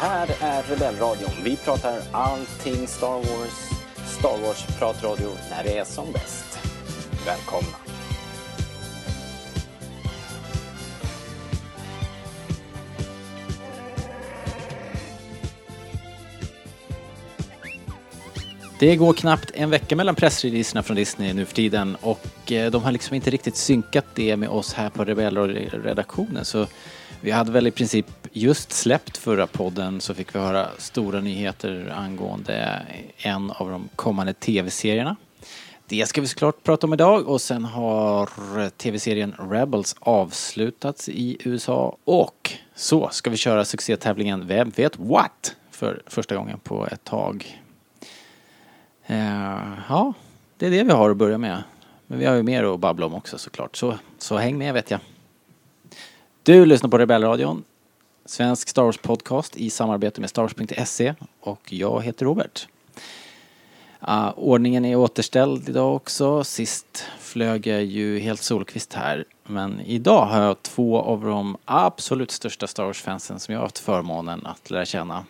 här är Rebellradion. Vi pratar allting Star Wars. Star Wars-pratradio när det är som bäst. Välkomna! Det går knappt en vecka mellan pressreleaserna från Disney nu för tiden och eh, de har liksom inte riktigt synkat det med oss här på Rebellredaktionen så vi hade väl i princip just släppt förra podden så fick vi höra stora nyheter angående en av de kommande tv-serierna. Det ska vi såklart prata om idag och sen har tv-serien Rebels avslutats i USA och så ska vi köra succétävlingen Vem vet what? för första gången på ett tag. Uh, ja, det är det vi har att börja med. Men vi har ju mer att babbla om också såklart, så, så häng med vet jag. Du lyssnar på Rebellradion, svensk Star Wars podcast i samarbete med Starwars.se och jag heter Robert. Uh, ordningen är återställd idag också. Sist flög jag ju helt solkvist här. Men idag har jag två av de absolut största Star Wars-fansen som jag har haft förmånen att lära känna.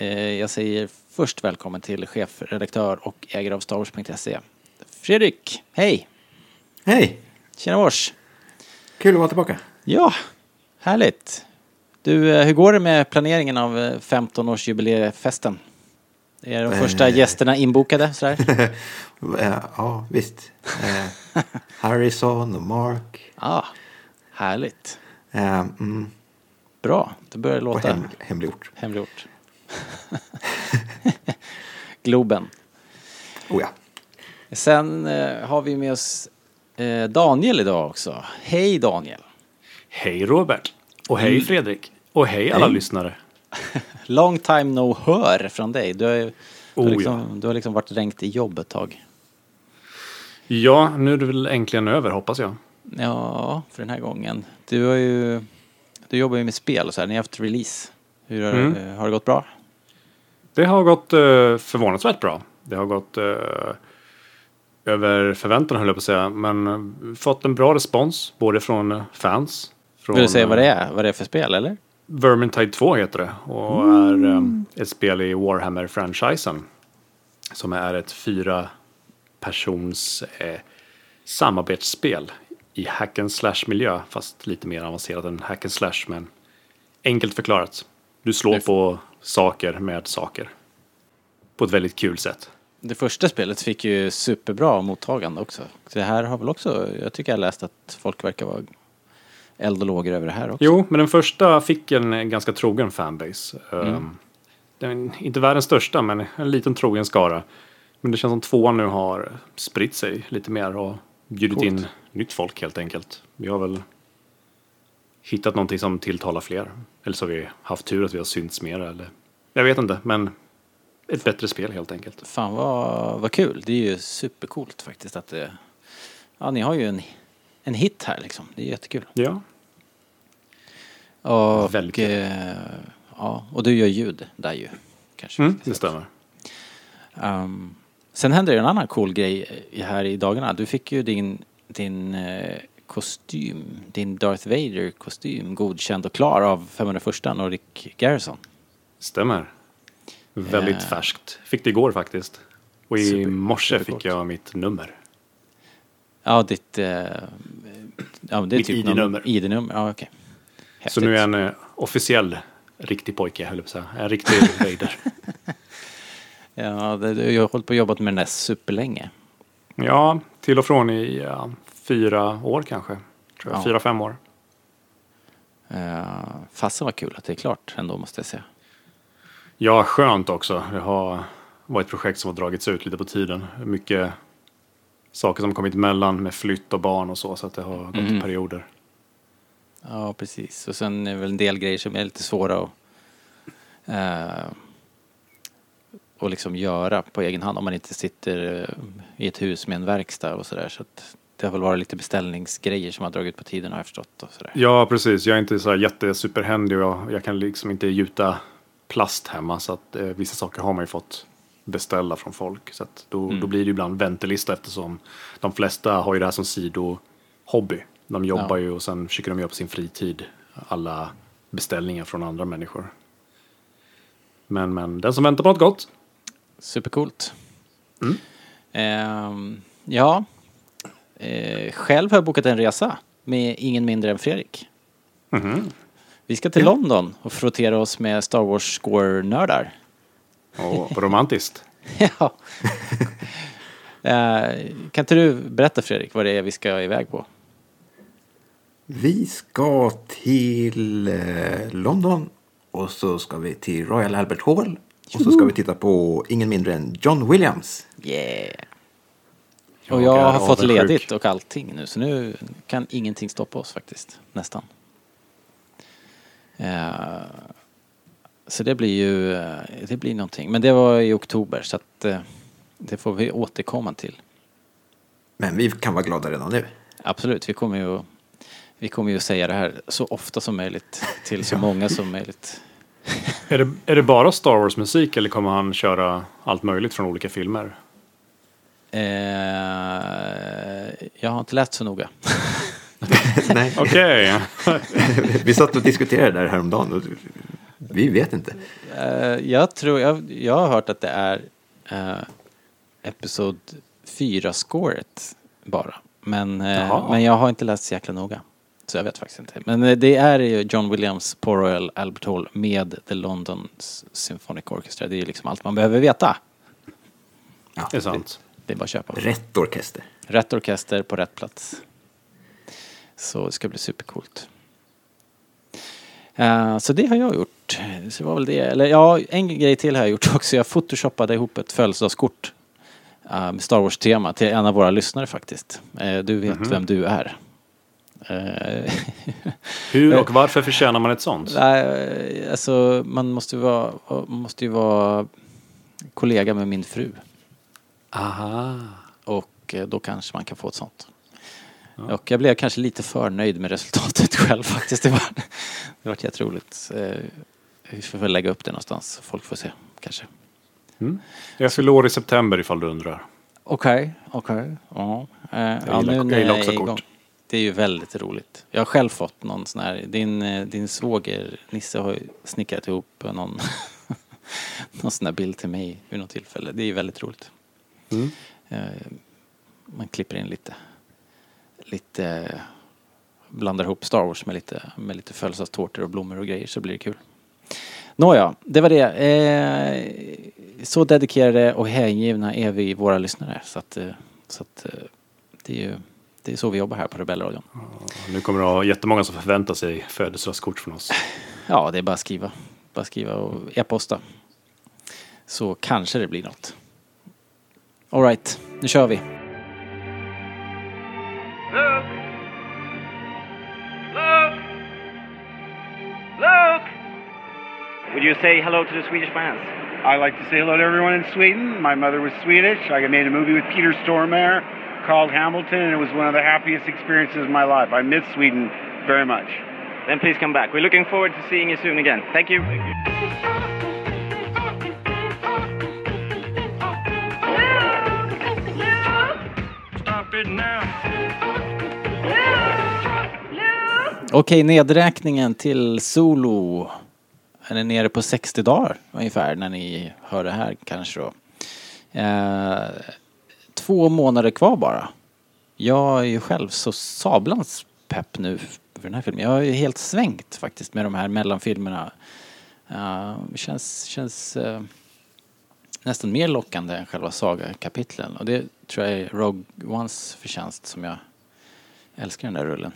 Uh, jag säger först välkommen till chefredaktör och ägare av Starwars.se. Fredrik, hej! Hej! Tjena vars! Kul att vara tillbaka. Ja, härligt. Du, eh, hur går det med planeringen av 15-årsjubileefesten? Är de första Eh. gästerna inbokade sådär? Eh, ja, visst. Eh, Harrison och Mark. Ja, härligt. Eh, mm, Bra, det börjar och låta hem, hemlig ort. hemlig ort. Globen. Oh ja. Sen eh, har vi med oss eh, Daniel idag också. Hej Daniel! Hej Robert! Och hej Fredrik! Och hej alla lyssnare! Long time no hör från dig. Du har, ju- du har, Oh, liksom, du har liksom varit dränkt i jobb ett tag. Ja, nu är det väl äntligen över hoppas jag. Ja, för den här gången. Du har ju... Du jobbar ju med spel och så här. Ni har haft release. Hur har, Mm. eh, har det gått bra? Det har gått uh, förvånansvärt bra. Det har gått eh, över förväntan höll jag på att säga. Men eh, fått en bra respons både från eh, fans. Från, Vill du säga vad det eh, är? Vad det är för spel eller? Vermintide 2 heter det och är eh, ett spel i Warhammer-franchisen. Som är ett fyra persons eh, samarbetsspel i hack and slash miljö fast lite mer avancerat än hack and slash men enkelt förklarat. Du slår Det- på saker med saker. På ett väldigt kul sätt. Det första spelet fick ju superbra mottagande också. Det här har väl också, jag tycker jag läst att folk verkar vara eld och lågor över det här också. Jo, men den första fick en ganska trogen fanbase. Um, den, inte världens största, men en liten trogen skara. Men det känns som tvåan nu har spritt sig lite mer och bjudit Coolt. in nytt folk helt enkelt. Vi har väl hittat någonting som tilltalar fler. Eller så har vi haft tur att vi har synts mer. Eller jag vet inte, men ett bättre spel helt enkelt. Fan vad, vad kul. Det är ju supercoolt faktiskt att det... Ja, ni har ju en, en hit här liksom. Det är jättekul. Ja, Och, Väldigt kul. eh, ja, och du gör ljud där ju. Kanske. mm, det stämmer. Um, sen hände det en annan cool grej i- här i dagarna. Du fick ju din, din eh, kostym, din Darth Vader-kostym godkänd och klar av 501 och Rick Garrison. Stämmer. Väldigt Eh. färskt. Fick det igår faktiskt. Och i Super- morse fick jag mitt nummer. Ja, ditt... Eh, ja, det är Mitt typ ID-nummer. ID-nummer, ja okej. Så nu är en eh, officiell riktig pojke, höll jag på att säga. En riktig Vader. Ja, det, jag har hållit på och jobbat med den där superlänge. ja, till och från i ja, fyra år kanske. Tror jag. Ja. Fyra, fem år. Uh, fasen var kul att det är klart ändå måste jag säga. Ja, skönt också. Det har varit ett projekt som har dragits ut lite på tiden. Mycket saker som kommit emellan med flytt och barn och så. Så att det har gått Mhm. i perioder. Ja, precis. Och sen är det väl en del grejer som är lite svåra att eh, och liksom göra på egen hand om man inte sitter eh, i ett hus med en verkstad och sådär. Så att det har väl varit lite beställningsgrejer som har dragit på tiden har jag förstått och sådär. Ja, precis. Jag är inte så jättesuperhändig och jag, jag kan liksom inte gjuta plast hemma. Så att eh, vissa saker har man ju fått beställa från folk. Så att då, Mm. då blir det ibland väntelista eftersom de flesta har ju det här som sidohobby. De jobbar Ja. ju och sen försöker de göra på sin fritid alla beställningar från andra människor. Men, men den som väntar på något gott. Supercoolt. Ehm, ja, Eh, själv har jag bokat en resa med ingen mindre än Fredrik. Vi ska till London och frottera oss med Star Wars score-nördar. Och romantiskt. ja. Eh, kan inte du berätta Fredrik vad det är vi ska iväg på? Vi ska till eh, London och så ska vi till Royal Albert Hall. Och så ska vi titta på ingen mindre än John Williams. Yeah! Jag Och jag har fått ledigt och allting nu så nu kan ingenting stoppa oss faktiskt. Nästan. Eh, så det blir ju eh, det blir någonting. Men det var i oktober så att det får vi återkomma till. Men vi kan vara glada redan nu. Absolut, vi kommer ju vi kommer ju säga det här så ofta som möjligt till så Ja. många som möjligt. Är det, är det bara Star Wars-musik eller kommer han köra allt möjligt från olika filmer? Eh, jag har inte läst så noga. Nej, Okej. vi satt och diskuterade det där häromdagen och vi vet inte. Eh, jag tror, jag, jag har hört att det är uh, Episod 4-scoret bara. Men, eh, men jag har inte läst så jäkla noga. Så jag vet faktiskt inte. Men eh, det är ju John Williams på Royal Albert Hall med The London Symphonic Orchestra. Det är ju liksom allt man behöver veta. Ja, Det är sant. Det är bara att köpa. Rätt orkester. Rätt orkester på rätt plats. Så det ska bli supercoolt. Eh, så det har jag gjort. Så det var väl det. Eller ja, en grej till har jag gjort också. Jag photoshoppade ihop ett födelsedagskort eh, med Star Wars-tema till en av våra lyssnare faktiskt. Du vet vem du är. Eh, Hur och varför förtjänar man ett sånt? Nej, alltså man måste ju vara, måste ju vara kollega med min fru. Aha. Och eh, då kanske man kan få ett sånt. Och jag blev kanske lite för nöjd med resultatet själv faktiskt. Det var, det var jätteroligt. Eh, Vi får väl lägga upp det någonstans. Folk får se kanske. Jag fyller år i september ifall du undrar. Okej, okej. Ja. Eh, ja, gillar- nu jag gillar jag också igång. kort. Det är ju väldigt roligt. Jag har själv fått någon sån här, din, eh, din svåger Nisse har ju snickrat ihop någon, någon sån här bild till mig vid något tillfälle. Det är ju väldigt roligt. Mm. Eh, man klipper in lite, lite, blandar ihop Star Wars med lite, med lite födelsedagstårtor och blommor och grejer så blir det kul. Nåja, det var det. Eh, så dedikerade och hängivna är vi våra lyssnare. Så att, eh, så att det är ju det är så vi jobbar här på Rebellradion. Nu kommer det att ha jättemånga som förväntar sig födelsedagskort från oss. Ja, det är bara att skriva. Bara skriva och e-posta. Så kanske det blir något. Alright, nu kör vi. Luke! Luke! Luke! Would you say hello to the Swedish fans? I like to say hello to everyone in Sweden. My mother was Swedish. I made a movie with Peter Stormare called Hamilton, and it was one of the happiest experiences of my life. I miss Sweden very much. Then please come back. We're looking forward to seeing you soon again. Thank you. Stop it now. Okej, nedräkningen till Solo. Den är nere på 60 dagar ungefär när ni hör det här kanske då. Eh, två månader kvar bara. Jag är ju själv så sablans pepp nu för den här filmen. Jag har ju helt svängt faktiskt med de här mellanfilmerna. Uh, det känns, känns uh, nästan mer lockande än själva sagakapitlen. Och det tror jag är Rogue Ones förtjänst som jag älskar den där rullen.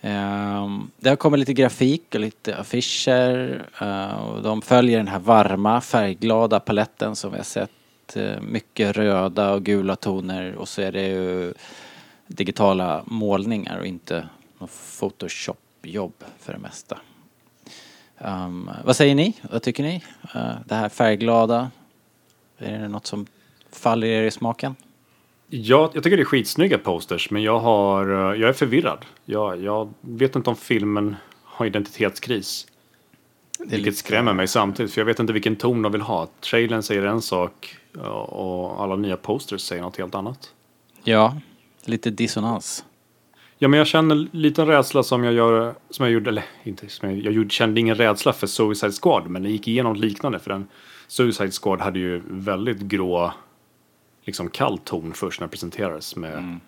Ehm, um, det har kommit lite grafik och lite affischer. Uh, och de följer den här varma färgglada paletten som vi har sett. Eh, mycket röda och gula toner och så är det ju digitala målningar och inte något Photoshop-jobb för det mesta. Um, vad säger ni? Vad tycker ni? Uh, det här färgglada, är det något som faller er i smaken? Jag, jag tycker det är skitsnygga posters, men jag, har, eh, jag är förvirrad. Jag, jag vet inte om filmen har identitetskris. Vilket skrämmer mig samtidigt, för jag vet inte vilken ton de vill ha. Trailern säger en sak och alla nya posters säger något helt annat. Ja, lite dissonans. Ja, men jag känner lite rädsla som jag gör, som jag gjorde, eller inte, som jag, jag gjorde, kände ingen rädsla för Suicide Squad, men det gick igenom liknande för den Suicide Squad hade ju väldigt grå, liksom kall ton först när det presenterades med,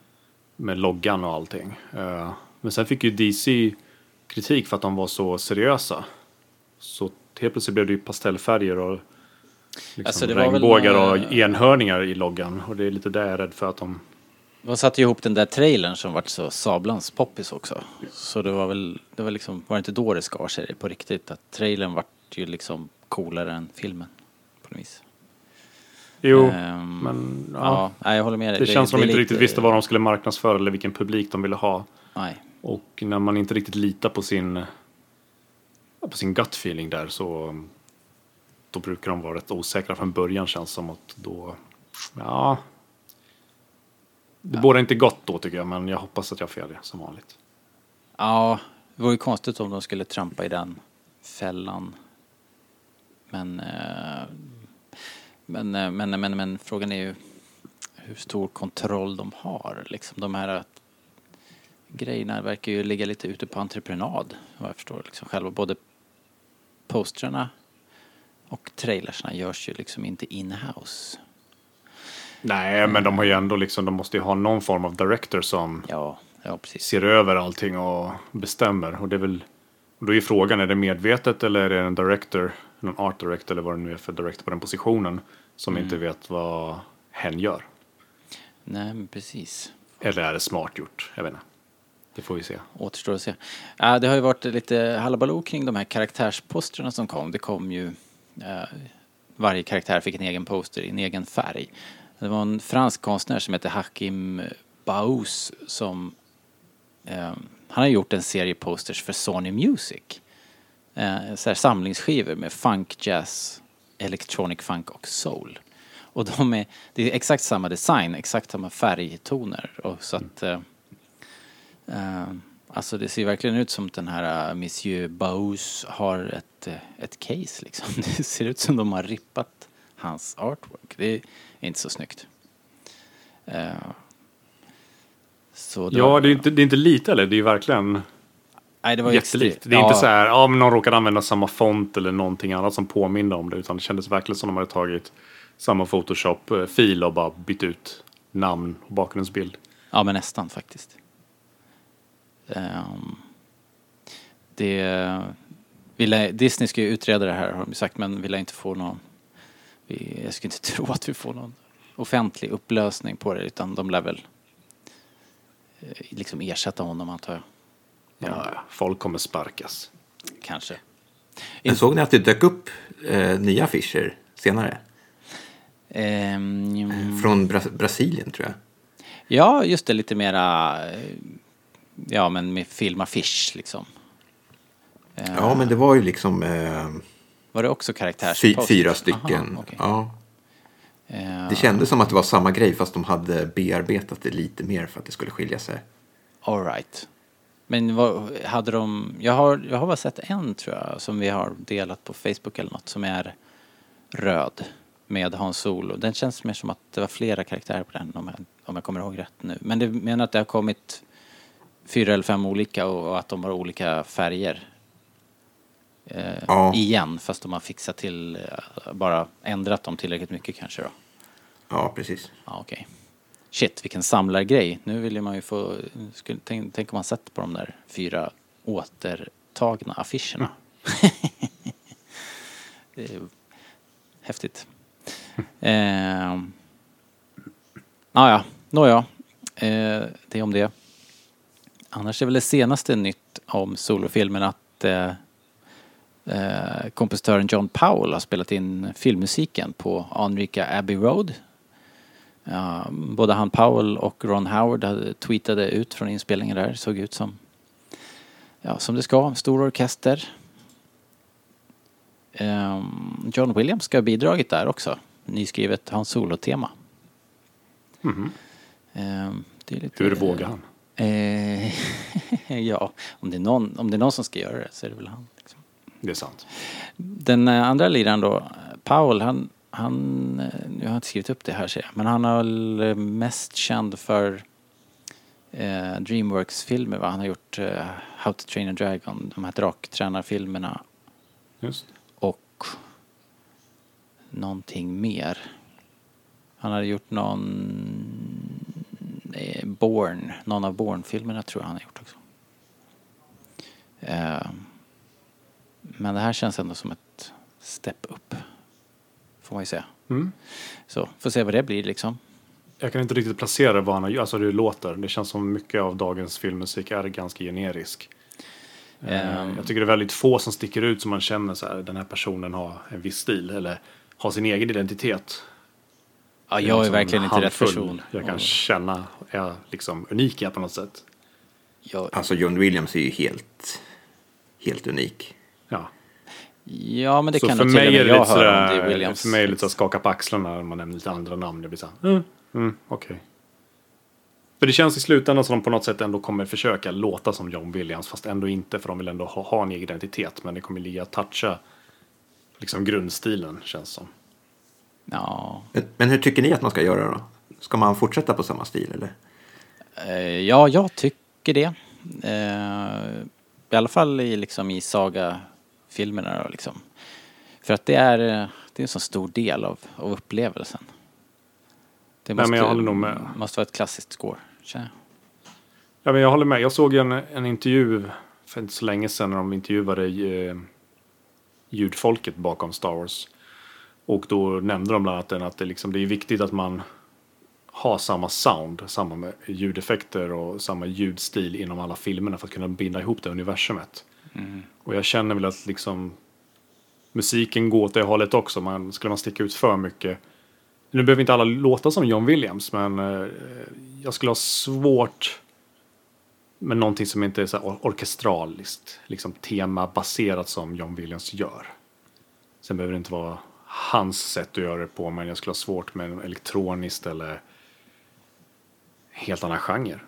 med loggan och allting. Eh, men sen fick ju DC kritik för att de var så seriösa. Så helt plötsligt blev det ju pastellfärger och liksom Alltså, det var väl, regnbågar och enhörningar i loggan. Och det är lite där jag är rädd för att de De satte ju ihop den där trailern som vart så sablans poppis också. Så det var väl, det var liksom, var det inte då det skar sig på riktigt? Att trailern vart ju liksom coolare än filmen. På något vis. Jo, Ehm, men ja, Ja, jag håller med dig. det, känns som det de inte lite- riktigt visste vad de skulle marknadsföra eller vilken publik de ville ha. Nej. Och när man inte riktigt litar på sin, på sin gut feeling där så då brukar de vara rätt osäkra från början känns som att då, ja. Det bådar inte gott då tycker jag, men jag hoppas att jag har fel som vanligt. Ja, det vore ju konstigt om de skulle trampa i den fällan. Men, eh, men, men, men, men, men frågan är ju hur stor kontroll de har. Liksom de här eh, grejerna verkar ju ligga lite ute på entreprenad vad jag förstår. Liksom själva både postrarna och trailersna görs ju liksom inte in-house. Nej, men de har ju ändå liksom, de måste ju ha någon form av director som Ja, ja ser över allting och bestämmer. Och det är väl, då är frågan, är det medvetet eller är det en director, någon art director eller vad det nu är för director på den positionen som inte vet vad hen gör? Nej, men precis. Eller är det smart gjort? Jag vet inte. Det får vi se. Återstår att se. Uh, det har ju varit lite halabaloo kring de här karaktärsposterna som kom. Det kom ju... Uh, varje karaktär fick en egen poster i en egen färg. Det var en fransk konstnär som hette Hakim Baus som... Uh, han har gjort en serie posters för Sony Music. Så här samlingsskivor med funk, jazz, electronic funk och soul. Och de är, det är exakt samma design, exakt samma färgtoner. Och så att... Eh, alltså det ser verkligen ut som att den här uh, Monsieur Baus har ett, eh, ett case liksom. Det ser ut som de har rippat hans artwork. Det är inte så snyggt. Eh, så det Ja, var, det är, inte, det är inte lite eller? Det är ju verkligen nej, det var jättelikt. Det är inte ja, så här, ja men någon råkade använda samma font eller någonting annat som påminner om det. Utan det kändes verkligen som de hade tagit samma Photoshop-fil och bara bytt ut namn och bakgrundsbild. Ja, men nästan faktiskt. Ehm, det, vi lär, Disney ska ju utreda det här har de sagt, men vi lär inte få någon... Vi, jag skulle inte tro att vi får någon offentlig upplösning på det, utan de lär väl eh, liksom ersätta honom antar jag. Ja, folk kommer sparkas. Kanske. Men såg ni att det dök upp eh, nya affischer senare? Ehm, Från Bra- Brasilien tror jag. ja, just det, lite mera... Ja, men med filmaffisch liksom. Ja, men det var ju liksom eh, Var det också fy, karaktärsposter? fyra Aha, stycken. okej. Ja. Eh, Det kändes som att det var samma grej fast de hade bearbetat det lite mer för att det skulle skilja sig. All right. Men vad, hade de, jag har, jag har bara sett en tror jag som vi har delat på Facebook eller något som är röd med Hans Solo. Den känns mer som att det var flera karaktärer på den om jag, om jag kommer ihåg rätt nu. Men det menar att det har kommit fyra eller fem olika och, och att de har olika färger. Eh, Ja. Igen, fast de har fixat till, eh, bara ändrat dem tillräckligt mycket kanske då. Ja, precis. Ja, okej. Shit, vilken samlargrej. Nu vill man ju få... Skulle, tänk, tänk om man sett på de där fyra återtagna affischerna. ju häftigt. Eh, ah, ja, nåja. Eh, det är om det. Annars är väl det senaste nytt om solofilmen att eh, eh, kompositören John Powell har spelat in filmmusiken på anrika Abbey Road både han Powell och Ron Howard tweetade ut från inspelningen där. Såg ut som, ja, som det ska. Stor orkester. Ehm, John Williams ska ha bidragit där också. Nyskrivet Hans Solo-tema. Det är lite, Hur vågar han? Eh, ja, om det, är någon, om det är någon som ska göra det så är det väl han. Liksom. Det är sant. Den eh, andra liraren då, Powell, han, han, eh, jag har inte skrivit upp det här ser jag, men han är väl eh, mest känd för eh, Dreamworks-filmer va? Han har gjort eh, How to Train a Dragon, de här draktränarfilmerna Just. och någonting mer. Han hade gjort någon Born, någon av Born-filmerna tror jag han har gjort också. Eh, men det här känns ändå som ett step upp. Får man ju säga. Mm. Så, får se vad det blir liksom. Jag kan inte riktigt placera vad han har gjort, alltså det låter. Det känns som mycket av dagens filmmusik är ganska generisk. Eh, Ehm. Jag tycker det är väldigt få som sticker ut som man känner så här, den här personen har en viss stil eller har sin egen identitet. Ja, jag är liksom verkligen en inte rätt person. Jag kan Och känna är liksom unika på något sätt. jag, Alltså John Williams är ju helt, helt unik. Ja. ja, men det så kan för nog till och mig, med är det jag lite höra om det är sådär, Williams. för mig är det lite så att skaka på axlarna när man nämner lite andra namn. Jag blir så här, mm, mm, okej. För det känns i slutändan som de på något sätt ändå kommer försöka låta som John Williams fast ändå inte för de vill ändå ha, ha en egen identitet. Men det kommer ligga att toucha liksom grundstilen känns som. Ja, Men, hur tycker ni att man ska göra då? Ska man fortsätta på samma stil eller? Eh, ja, jag tycker det. Eh, I alla fall i, liksom, i saga-filmerna. Då, liksom. För att det är, eh, det är en så stor del av, av upplevelsen. Det men jag håller nog med. måste vara ett klassiskt score. Ja, men jag håller med. Jag såg en, en intervju för inte så länge sedan när de intervjuade eh, ljudfolket bakom Star Wars. Och då nämnde de bland annat den att det, liksom, det är viktigt att man har samma sound, samma ljudeffekter och samma ljudstil inom alla filmerna för att kunna binda ihop det universumet. Och jag känner väl att liksom musiken går åt det hållet också. Man, skulle man sticka ut för mycket nu behöver inte alla låta som John Williams, men eh, jag skulle ha svårt med någonting som inte är så or- orkestraliskt, liksom temabaserat som John Williams gör. Sen behöver det inte vara hans sätt att göra det på, men jag skulle ha svårt med elektroniskt eller helt annan genre.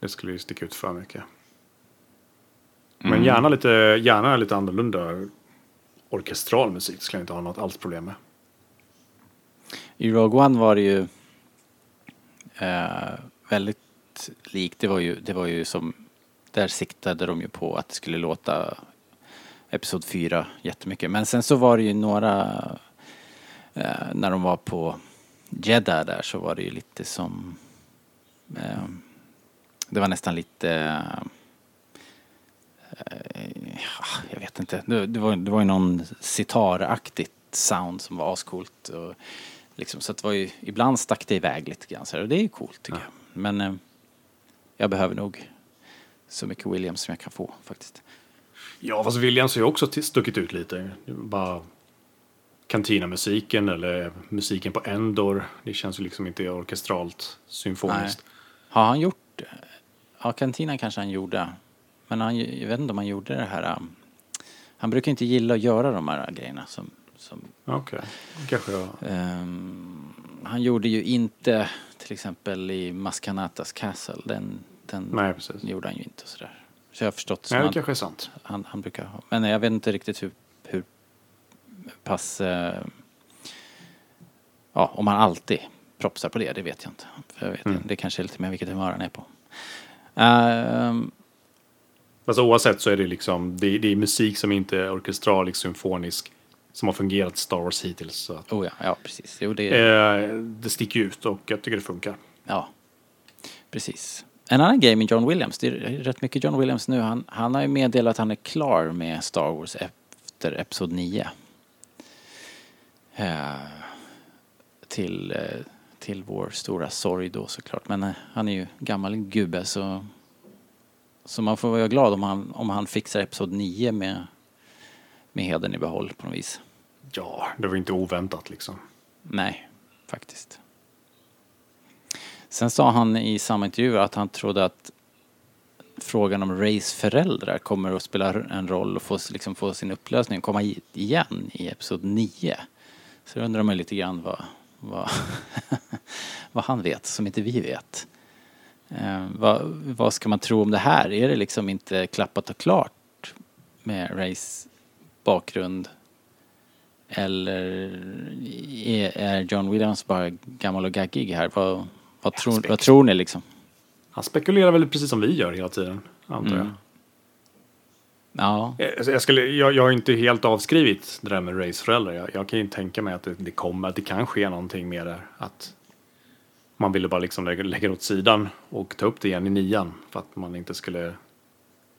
Det skulle ju sticka ut för mycket. Men gärna lite, gärna lite annorlunda orkestral musik skulle jag inte ha något alls problem med. I Rogue One var det ju eh, väldigt likt. Det var ju, det var ju som, där siktade de ju på att det skulle låta Episod 4 jättemycket. Men sen så var det ju några, eh, när de var på Jeddah där så var det ju lite som, eh, det var nästan lite eh, jag vet inte. Det, det, var, det var ju någon sitaraktigt sound som var ascoolt. Och liksom, så att det var ju, ibland stack det iväg lite grann så här, och det är ju coolt tycker jag. Men eh, jag behöver nog så mycket Williams som jag kan få faktiskt. Ja, fast Williams har ju också stuckit ut lite. Bara Cantina-musiken eller musiken på Endor. Det känns ju liksom inte orkestralt symfoniskt. Har han gjort, ja Cantina kanske han gjorde. Men han, jag vet inte om han gjorde det här. um, Han brukar inte gilla att göra de här grejerna som, som Okej, kanske jag... Ehm, han gjorde ju inte till exempel i Maskanatas Castle. Den, den Nej, precis. gjorde han ju inte sådär. Så jag har förstått Nej, det han, kanske är sant. han, han brukar ha. Men jag vet inte riktigt hur pass... eh, ja, om han alltid propsar på det, det vet jag inte. Jag vet, Mm. Det kanske är lite mer vilket humör han är på. Ehm, Fast oavsett så är det liksom, det, det är musik som inte är orkestralisk, symfonisk, som har fungerat Star Wars hittills. Så att, oh ja, ja precis. Jo, det är... eh, det sticker ut och jag tycker det funkar. Ja, precis. En annan grej med John Williams, det är rätt mycket John Williams nu. Han, han har ju meddelat att han är klar med Star Wars efter Episod 9. Eh, till, eh, till vår stora sorg då såklart. Men eh, han är ju gammal gubbe så, så man får vara glad om han, om han fixar Episod 9 med, med heden i behåll på något vis. Ja, det var inte oväntat liksom. Nej, faktiskt. Sen sa han i samma intervju att han trodde att frågan om Rays föräldrar kommer att spela en roll och få, liksom få sin upplösning, komma i- igen i Episod 9. Så då undrar man lite grann vad, vad, vad han vet som inte vi vet. Eh, vad, vad ska man tro om det här? Är det liksom inte klappat och klart med Rays bakgrund? Eller är, är John Williams bara gammal och gaggig här? Vad, vad, tror, vad tror ni liksom? Han spekulerar väl precis som vi gör hela tiden, antar jag. Ja, Jag, alltså, jag, skulle, jag, jag har inte helt avskrivit det där med raceföräldrar. Jag, jag kan ju tänka mig att det, det kommer, att det kan ske någonting med det. Att man ville bara liksom lägga, lägga det åt sidan och ta upp det igen i nian. För att man inte skulle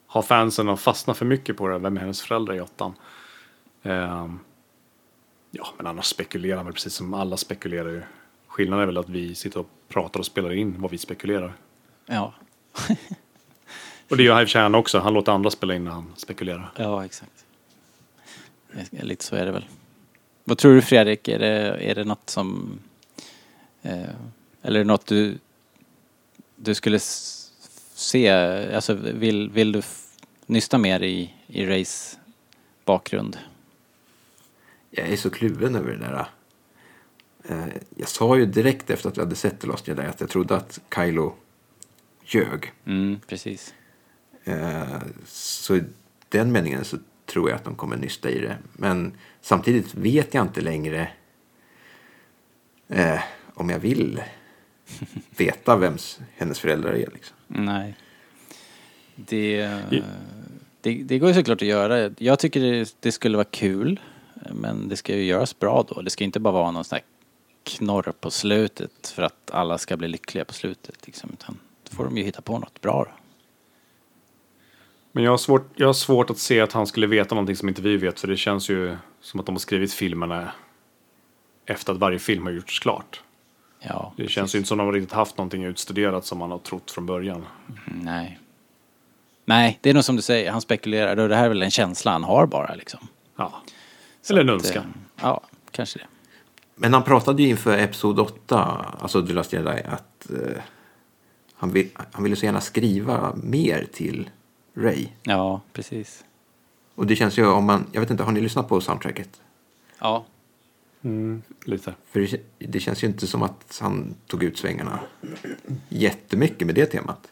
ha fansen och fastna för mycket på det. Vem är hennes föräldrar i åttan? Ehm, ja, men annars spekulerar man precis som alla spekulerar ju. Skillnaden är väl att vi sitter och pratar och spelar in vad vi spekulerar. ja, Och det gör Hive Chan också. Han låter andra spela in när han spekulerar. ja exakt. Eh, Lite så är det väl. Vad tror du Fredrik, är det, är det något som... Eh, eller är det något du, du skulle se, alltså vill, vill du nysta mer i, i race bakgrund? Jag är så kluven över det där. Eh, Jag sa ju direkt efter att vi hade sett The Last Jedi att jag trodde att Kylo ljög. Mm, precis. Eh, Så i den meningen så tror jag att de kommer nysta i det. Men samtidigt vet jag inte längre eh, om jag vill veta vems hennes föräldrar är. Liksom. Nej. Det, det, det går ju såklart att göra. Jag tycker det, det skulle vara kul. Men det ska ju göras bra då. Det ska inte bara vara någon sån här knorr på slutet för att alla ska bli lyckliga på slutet. Liksom. Utan då får de ju hitta på något bra då. Men jag har, svårt, jag har svårt att se att han skulle veta någonting som inte vi vet. För det känns ju som att de har skrivit filmerna efter att varje film har gjorts klart. Ja, Det känns ju inte som att de har riktigt haft någonting utstuderat som man har trott från början. Nej. Nej, det är nog som du säger. Han spekulerar. Det här är väl en känsla han har bara liksom. Ja. Eller en att, önskan. eh, Ja, kanske det. Men han pratade ju inför Episod 8, alltså The Last Jedi, att eh, han, vill, han ville så gärna skriva mer till Ray. Ja, precis. Och det känns ju om man, jag vet inte, har ni lyssnat på soundtracket? Ja. Lite. För det, det känns ju inte som att han tog ut svängarna jättemycket med det temat.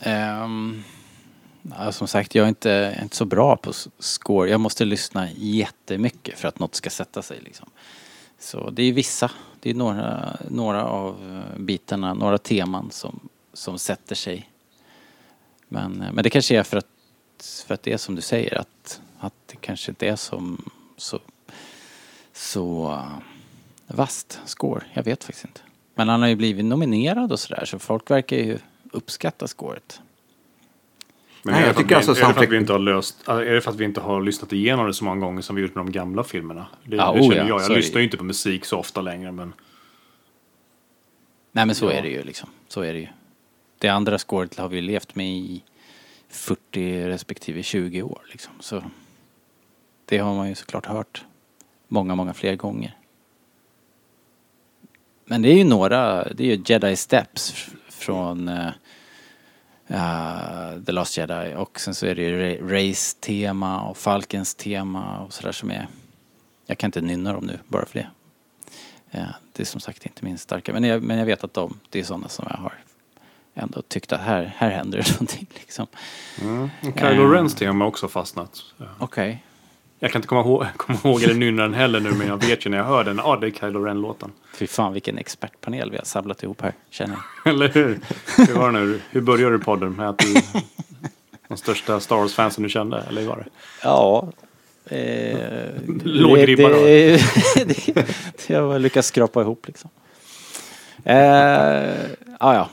Ehm, ja, som sagt, jag är inte, jag är inte så bra på score. Jag måste lyssna jättemycket för att något ska sätta sig. Liksom. Så det är vissa, det är några, några av eh, bitarna, några teman som, som sätter sig. Men, eh, men det kanske är för att, för att det är som du säger, att, att det kanske inte är som så, så uh, vast score. Jag vet faktiskt inte. Men han har ju blivit nominerad och sådär, så folk verkar ju uppskatta scoret. Men Nej, är, det jag för att tycker vi, alltså är det för att vi inte har löst, är det för att vi inte har lyssnat igenom det så många gånger som vi gjort med de gamla filmerna? Det, Ja, det oh känner ja, jag. Jag lyssnar ju. ju inte på musik så ofta längre men Nej men så Ja. är det ju liksom. Så är det ju. Det andra scoret har vi levt med i 40 respektive 20 år liksom. Så det har man ju såklart hört många, många fler gånger. Men det är ju några, det är ju Jedi Steps från uh, The Last Jedi och sen så är det ju Race-tema och Falkens tema och sådär som är jag kan inte nynna dem nu bara för det. Uh, det är som sagt inte min starka, men jag, men jag vet att de, det är sådana som jag har ändå tyckt att här, här händer det någonting liksom. och Kylo Rens tema har också fastnat. Okej. Jag kan inte komma ihåg, komma ihåg eller nynna den heller nu men jag vet ju när jag hör den, ja ah, det är Kylo Ren-låten. Fy fan vilken expertpanel vi har samlat ihop här, känner jag. Eller hur? Hur var det nu? Hur började du podden? Med att du de största Star Wars-fansen du kände? Eller hur var det? Ja. Eh, Låg det- ribba då. det, det, det har jag lyckats skrapa ihop liksom. Eh, ja, ja.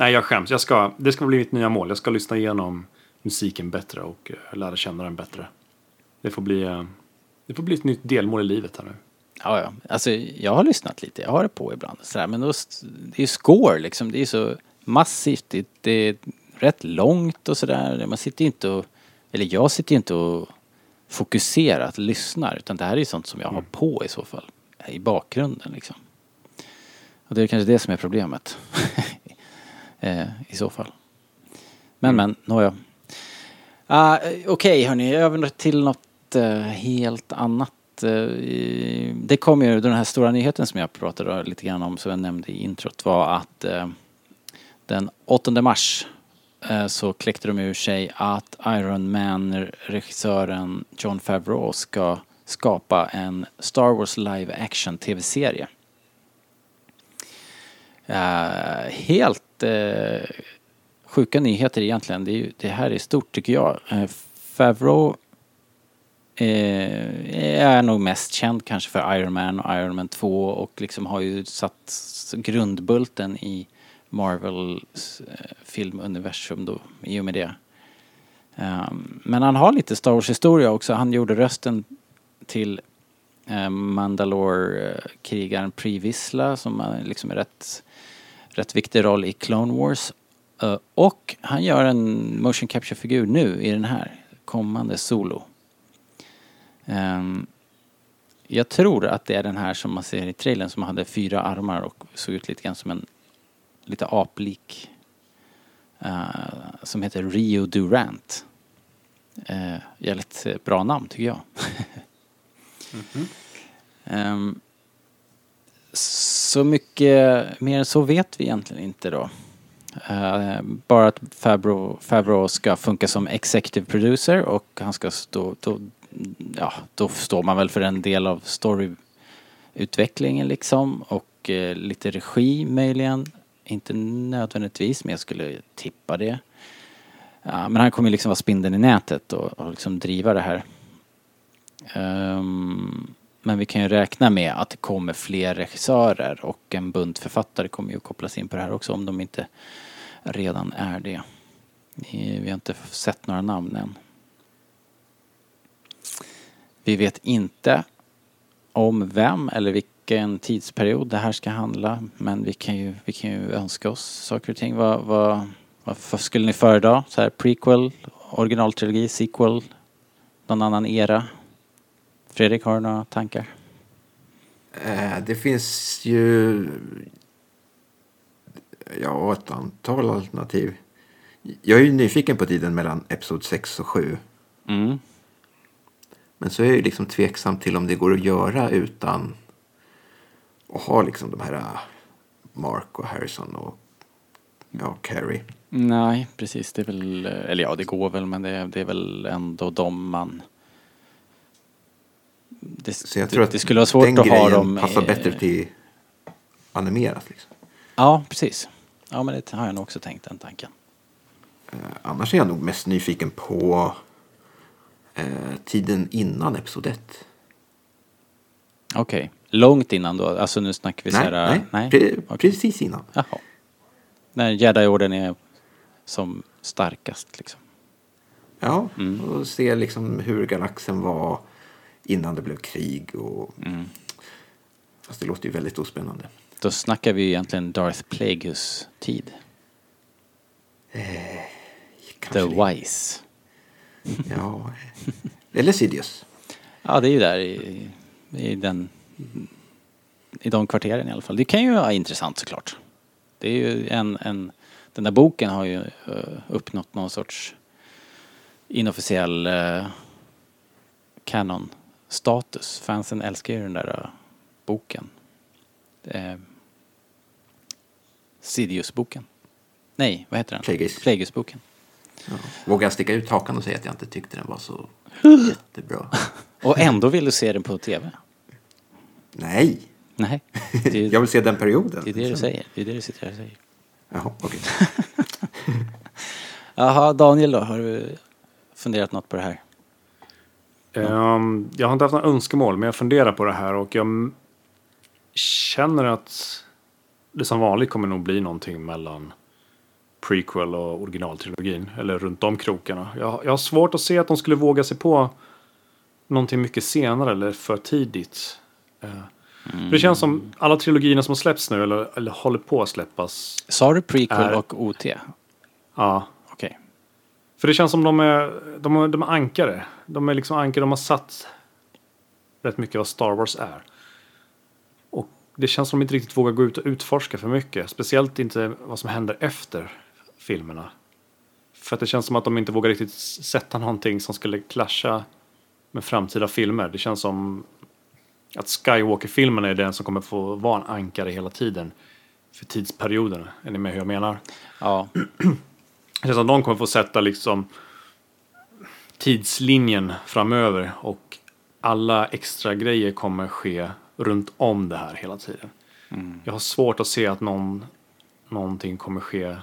Nej, jag skäms. Jag ska, det ska bli mitt nya mål. Jag ska lyssna igenom musiken bättre och eh, lära känna den bättre. Det får bli, eh, det får bli ett nytt delmål i livet här nu. Ja, ja. Alltså, jag har lyssnat lite. Jag har det på ibland. Sådär. Men då, det är ju score liksom. Det är så massivt. Det, det är rätt långt och sådär. Man sitter ju inte och... Eller jag sitter ju inte och fokuserat lyssnar. Utan det här är ju sånt som jag har på i så fall. I bakgrunden liksom. Och det är kanske det som är problemet. eh, I så fall. Men men, nåja. Uh, Okej hörni, över till något uh, helt annat. Uh, det kom ju, den här stora nyheten som jag pratade lite grann om, som jag nämnde i introt, var att uh, den 8 mars så kläckte de ur sig att Iron Man-regissören John Favreau ska skapa en Star Wars live action tv-serie. Uh, helt eh, sjuka nyheter egentligen. Det, är ju, det här är stort tycker jag. Eh, Favreau eh, är nog mest känd kanske för Iron Man och Iron Man 2 och liksom har ju satt grundbulten i Marvels eh, filmuniversum då i och med det. Um, men han har lite Star Wars-historia också. Han gjorde rösten till eh, Mandalore-krigaren eh, Pre som är liksom är rätt, rätt viktig roll i Clone Wars. Eh, och han gör en motion capture-figur nu i den här kommande Solo. Ehm, jag tror att det är den här som man ser i trailern som hade fyra armar och såg ut lite grann som en lite aplik. eh, som heter Rio Durant. Uh, jävligt eh, bra namn tycker jag. Ehm, så mycket mer än så vet vi egentligen inte då. Uh, bara att Favreau, Favreau ska funka som executive producer och han ska stå, då, ja, då står man väl för en del av storyutvecklingen liksom och uh, lite regi möjligen. Inte nödvändigtvis men jag skulle tippa det. Uh, men han kommer liksom vara spindeln i nätet och, och liksom driva det här. Um, men vi kan ju räkna med att det kommer fler regissörer och en bunt författare kommer ju kopplas in på det här också om de inte redan är det. Vi har inte sett några namn än. Vi vet inte om vem eller vilken tidsperiod det här ska handla men vi kan ju, vi kan ju önska oss saker och ting. Vad, vad, vad skulle ni föredra? Så här prequel, originaltrilogi, sequel, någon annan era? Fredrik, har du några tankar? Eh, det finns ju ja, ett antal alternativ. Jag är ju nyfiken på tiden mellan Episod 6 och 7. Mm. Men så är jag ju liksom tveksam till om det går att göra utan att ha liksom de här äh, Mark och Harrison och ja, Carrie. Nej, precis. Det är väl, eller ja, det går väl, men det, är- det är väl ändå de man... Det, Så jag tror att det skulle vara svårt den att ha grejen dem... passar bättre till animerat. Liksom. Ja, precis. Ja, men det har jag nog också tänkt, den tanken. Eh, annars är jag nog mest nyfiken på eh, tiden innan Episod 1. Okej. Långt innan då? Alltså nu snackar vi så Nej, här... nej, pre- Okej. precis innan. Jaha. När Jedi-orden är som starkast liksom. Ja, Mm. och se liksom hur galaxen var innan det blev krig. Och... Mm. Fast det låter ju väldigt ospännande. Då snackar vi egentligen Darth Plagueis tid. Kanske The det. Wise. Ja. Eller Sidious. Ja, det är ju där i, i den... I de kvarteren i alla fall. Det kan ju vara intressant såklart. Det är ju en, en... Den där boken har ju eh, uppnått någon sorts inofficiell uh, canon-status. Fansen älskar ju den där eh, boken. Uh, Sidious-boken. Nej, vad heter den? Plagueis. Plagueis-boken. Ja. Vågar jag sticka ut hakan och säga att jag inte tyckte den var så jättebra? Och ändå vill du se den på TV? Nej, Nej, det jag vill se den perioden. det är det du säger. Det är det du sitter här och säger. Jaha, okej. Jaha, Daniel då? Har du funderat något på det här? Ehm, jag har inte haft några önskemål, men jag funderar på det här och jag känner att det som vanligt kommer nog bli någonting mellan prequel och originaltrilogin, eller runt om krokarna. Jag, jag har svårt att se att de skulle våga sig på någonting mycket senare eller för tidigt. För Det känns som alla trilogierna som har släppts nu, eller, eller håller på att släppas, Sa du prequel Är- och OT? ja. För det känns som de är, de är, de är ankare. De är liksom ankare, de har satt rätt mycket vad Star Wars är. Och det känns som de inte riktigt vågar gå ut och utforska för mycket. Speciellt inte vad som händer efter filmerna. För att det känns som att de inte vågar riktigt sätta någonting som skulle clasha med framtida filmer. Det känns som att Skywalker-filmerna är den som kommer få vara en ankare hela tiden. För tidsperioden. Är ni med hur jag menar? Ja. Det känns som de kommer få sätta liksom tidslinjen framöver och alla extra grejer kommer ske runt om det här hela tiden. Jag har svårt att se att någon, någonting kommer ske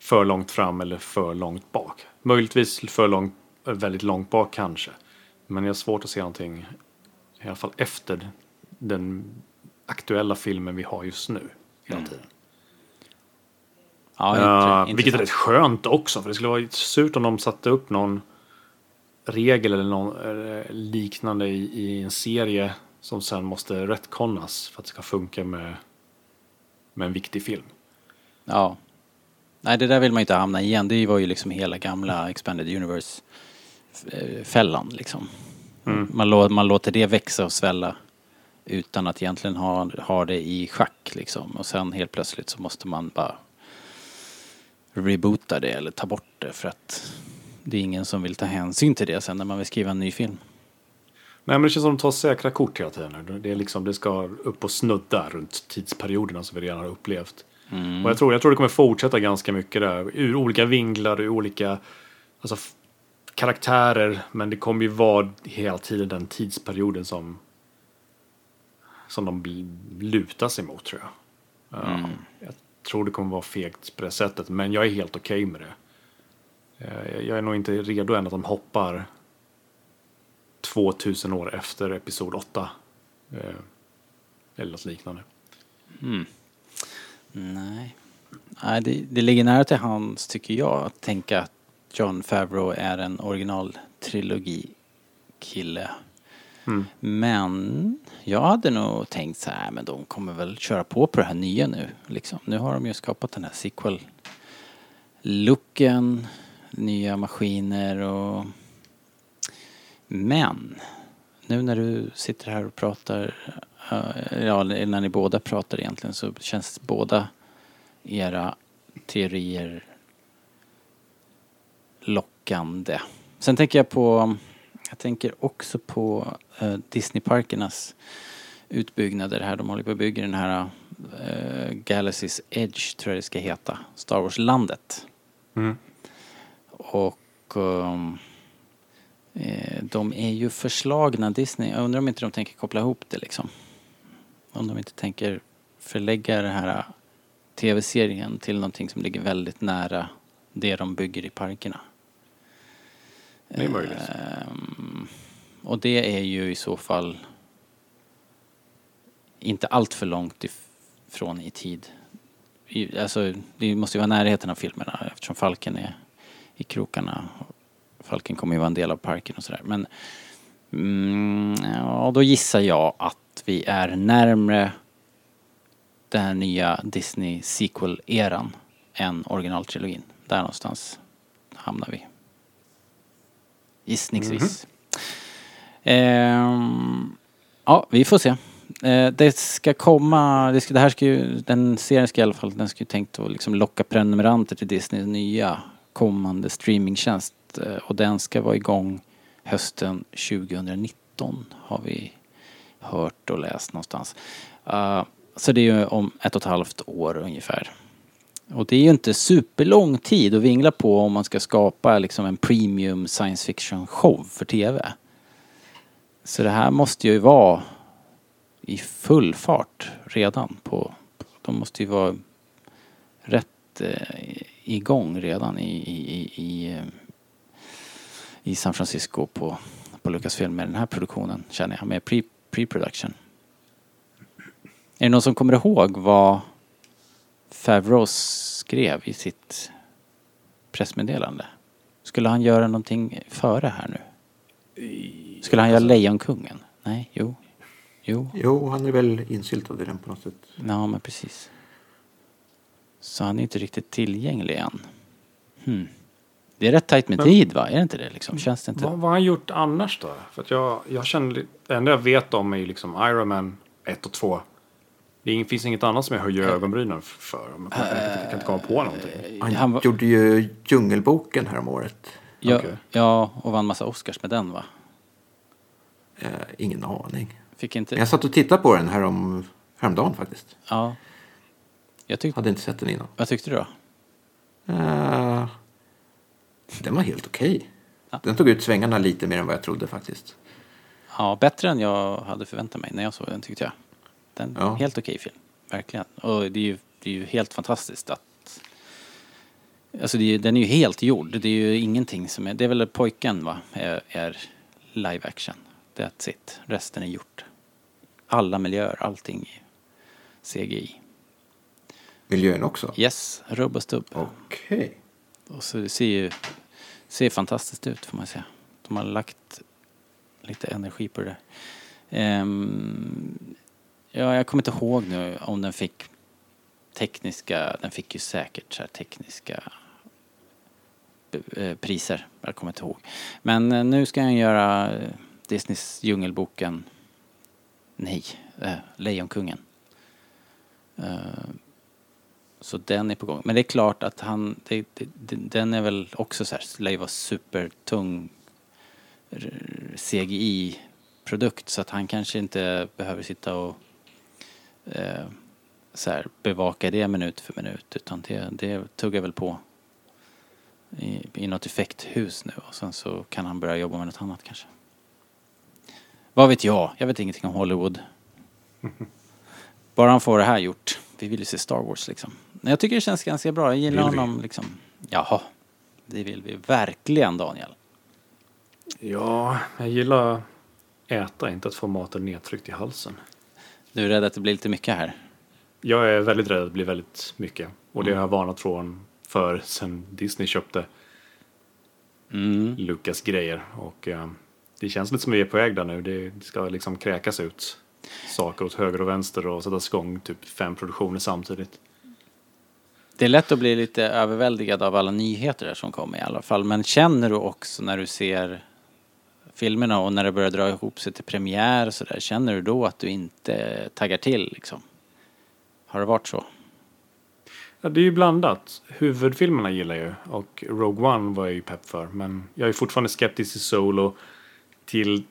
för långt fram eller för långt bak. Möjligtvis för långt, väldigt långt bak kanske. Men jag har svårt att se någonting, i alla fall efter den aktuella filmen vi har just nu. Hela tiden. Ja, Ja, intre- vilket är intressant. rätt skönt också. För det skulle vara surt om de satte upp någon regel eller någon eh, liknande i, i en serie som sen måste retconas för att det ska funka med, med en viktig film. Ja. Nej, det där vill man inte hamna i igen. Det var ju liksom hela gamla Expanded Universe-fällan liksom. Man, lå, man låter det växa och svälla utan att egentligen ha, ha det i schack liksom. Och sen helt plötsligt så måste man bara reboota det eller ta bort det för att det är ingen som vill ta hänsyn till det sen när man vill skriva en ny film. Nej men det känns som att de tar säkra kort hela tiden. Det, är liksom, det ska upp och snudda runt tidsperioderna som vi redan har upplevt. Och jag tror, jag tror det kommer fortsätta ganska mycket där. Ur olika vinklar, ur olika alltså, karaktärer. Men det kommer ju vara hela tiden den tidsperioden som som de lutar sig mot tror jag. Ja, Jag tror det kommer vara fegt på det sättet. Men jag är helt okej med det. Eh, jag är nog inte redo än att de hoppar 2000 år efter episod 8. Eh, eller något liknande. Hmm. Nej. Nej, det, det ligger nära till hands tycker jag att tänka att John Favreau är en originaltrilogi-kille. Men jag hade nog tänkt så här, men de kommer väl köra på på det här nya nu. Liksom. Nu har de ju skapat den här sequel-looken, nya maskiner och... Men, nu när du sitter här och pratar, eh, ja när ni båda pratar egentligen så känns båda era teorier lockande. Sen tänker jag på, jag tänker också på eh, Disneyparkernas utbyggnader här. De håller på att bygga den här eh, Galaxy's Edge tror jag det ska heta. Star Wars-landet. Mm. Och ehm, eh, de är ju förslagna Disney. Jag undrar om inte de tänker koppla ihop det liksom. Om de inte tänker förlägga den här tv-serien till någonting som ligger väldigt nära det de bygger i parkerna. Det är möjligt. Ehm, och det är ju i så fall inte allt för långt ifrån i tid. I, alltså, det måste ju vara närheten av filmerna eftersom Falken är i krokarna. Falken kommer ju vara en del av parken och sådär. Men mm, ja, då gissar jag att vi är närmre den här nya Disney sequel-eran än originaltrilogin. Där någonstans hamnar vi. Gissningsvis. Mhm. Ehm, ja, vi får se. Eh, det ska komma, det, ska, det här ska ju, den serien ska i alla fall, den ska ju tänkt att liksom locka prenumeranter till Disneys nya kommande streamingtjänst. Eh, och den ska vara igång hösten 2019 har vi hört och läst någonstans. Uh, så det är ju om ett och ett halvt år ungefär. Och det är ju inte superlång tid att vingla på om man ska skapa liksom en premium science fiction show för TV. Så det här måste ju vara i full fart redan på, de måste ju vara rätt eh, igång redan i, i, i, i, eh, i San Francisco på, på Lucasfilm med den här produktionen känner jag, med pre, pre-production. Är det någon som kommer ihåg vad Favreau skrev i sitt pressmeddelande? Skulle han göra någonting före här nu? Skulle han göra Lejonkungen? Nej, jo. Jo, Jo, han är väl insyltad i den på något sätt. ja men precis. Så han är inte riktigt tillgänglig än. Hmm. Det är rätt tajt med Men- tid va? Är det inte det liksom? Känns det inte? Vad, vad har han gjort annars då? För att jag, jag känner, det enda jag vet om är ju liksom Iron Man 1 och 2. Det finns inget annat som jag höjer ögonbrynen f- för. Men jag, kan inte- jag kan inte komma på någonting. Han, Han var- gjorde ju Djungelboken här om året. Ja, Okej. ja, och vann massa Oscars med den va? Eh, ingen aning. Fick inte... Jag satt och tittade på den här om, häromdagen faktiskt. Ja. Jag tyckte... Hade inte sett den innan. Vad tyckte du då? Eh, den var helt okej. Ja. Den tog ut svängarna lite mer än vad jag trodde faktiskt. Ja, bättre än jag hade förväntat mig när jag såg den tyckte jag. Den Ja. helt okej film. Verkligen. Och det är ju det är ju helt fantastiskt att Alltså det den är ju helt gjord. Det är ju ingenting som är... Det är väl pojken va? Är, är live action. That's it. Resten är gjort. Alla miljöer, allting är CGI. Miljön också? Yes, rubb och stubb. Okej. Och så det ser ju ser fantastiskt ut får man säga. De har lagt lite energi på det där. Ehm, ja, jag kommer inte ihåg nu om den fick tekniska, den fick ju säkert så här tekniska Eh, priser. Jag kommer inte ihåg. Men eh, nu ska jag göra eh, Disneys Djungelboken, nej, äh, Lejonkungen. Så den är på gång. Men det är klart att han, det, det, den är väl också så här, lär ju vara supertung CGI-produkt så att han kanske inte behöver sitta och eh, så här, bevaka det minut för minut utan det, det tuggar väl på i, i något effekthus nu och sen så kan han börja jobba med något annat kanske. Vad vet jag? Jag vet ingenting om Hollywood. Bara han får det här gjort. Vi vill ju se Star Wars liksom. Men jag tycker det känns ganska bra. Jag gillar Vill vi? honom liksom. Jaha. Det vill vi verkligen Daniel. Ja, jag gillar att äta, inte att få maten nedtryckt i halsen. Du är rädd att det blir lite mycket här? Jag är väldigt rädd att det blir väldigt mycket. Och det har jag varnat från för sen Disney köpte Mm. Lucas grejer. Och eh, det känns lite som vi är på väg där nu. Det, ska liksom kräkas ut saker åt höger och vänster och sättas igång typ fem produktioner samtidigt. Det är lätt att bli lite överväldigad av alla nyheter där som kommer i alla fall. Men känner du också när du ser filmerna och när det börjar dra ihop sig till premiär och sådär. Känner du då att du inte taggar till liksom? Har det varit så? Ja, det är ju blandat. Huvudfilmerna gillar jag ju och Rogue One var jag ju pepp för. Men jag är fortfarande skeptisk till Solo. Till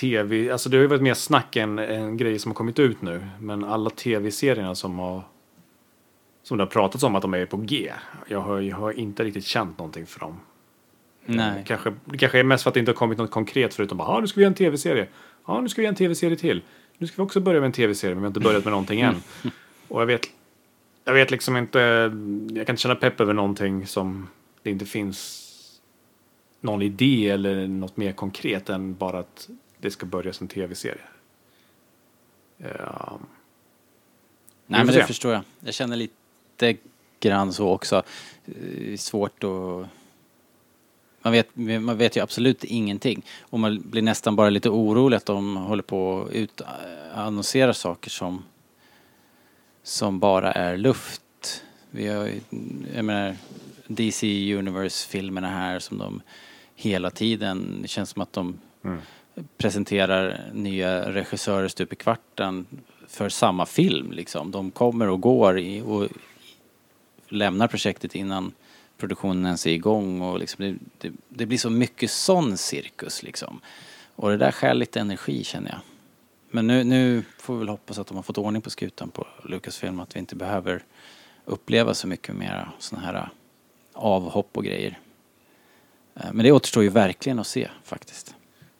tv. Alltså det har ju varit mer snack än en grej som har kommit ut nu. Men alla tv-serierna som har som det har pratats om att de är på G. Jag har, jag har inte riktigt känt någonting för dem. Nej. Kanske, det kanske är mest för att det inte har kommit något konkret förutom bara, ja nu ska vi göra en tv-serie. Ja nu ska vi göra en tv-serie till. Nu ska vi också börja med en tv-serie men vi har inte börjat med någonting än. Och jag vet, jag vet liksom inte, jag kan inte känna pepp över någonting som det inte finns någon idé eller något mer konkret än bara att det ska börjas en tv-serie. Ja, Nej men det förstår jag. Jag känner lite grann så också. Eh, Svårt att... Man vet, man vet ju absolut ingenting. Och man blir nästan bara lite orolig att de håller på att ut, annonsera saker som, som bara är luft. Vi har jag menar, DC Universe-filmerna här som de hela tiden, det känns som att de presenterar nya regissörer stup i kvarten för samma film liksom. De kommer och går i, och lämnar projektet innan produktionen ens är igång och liksom det, det, det blir så mycket sån cirkus liksom. Och det där skär lite energi känner jag. Men nu, nu får vi väl hoppas att de har fått ordning på skutan på Lucasfilm att vi inte behöver uppleva så mycket mera sådana här äh, avhopp och grejer. Äh, men det återstår ju verkligen att se faktiskt.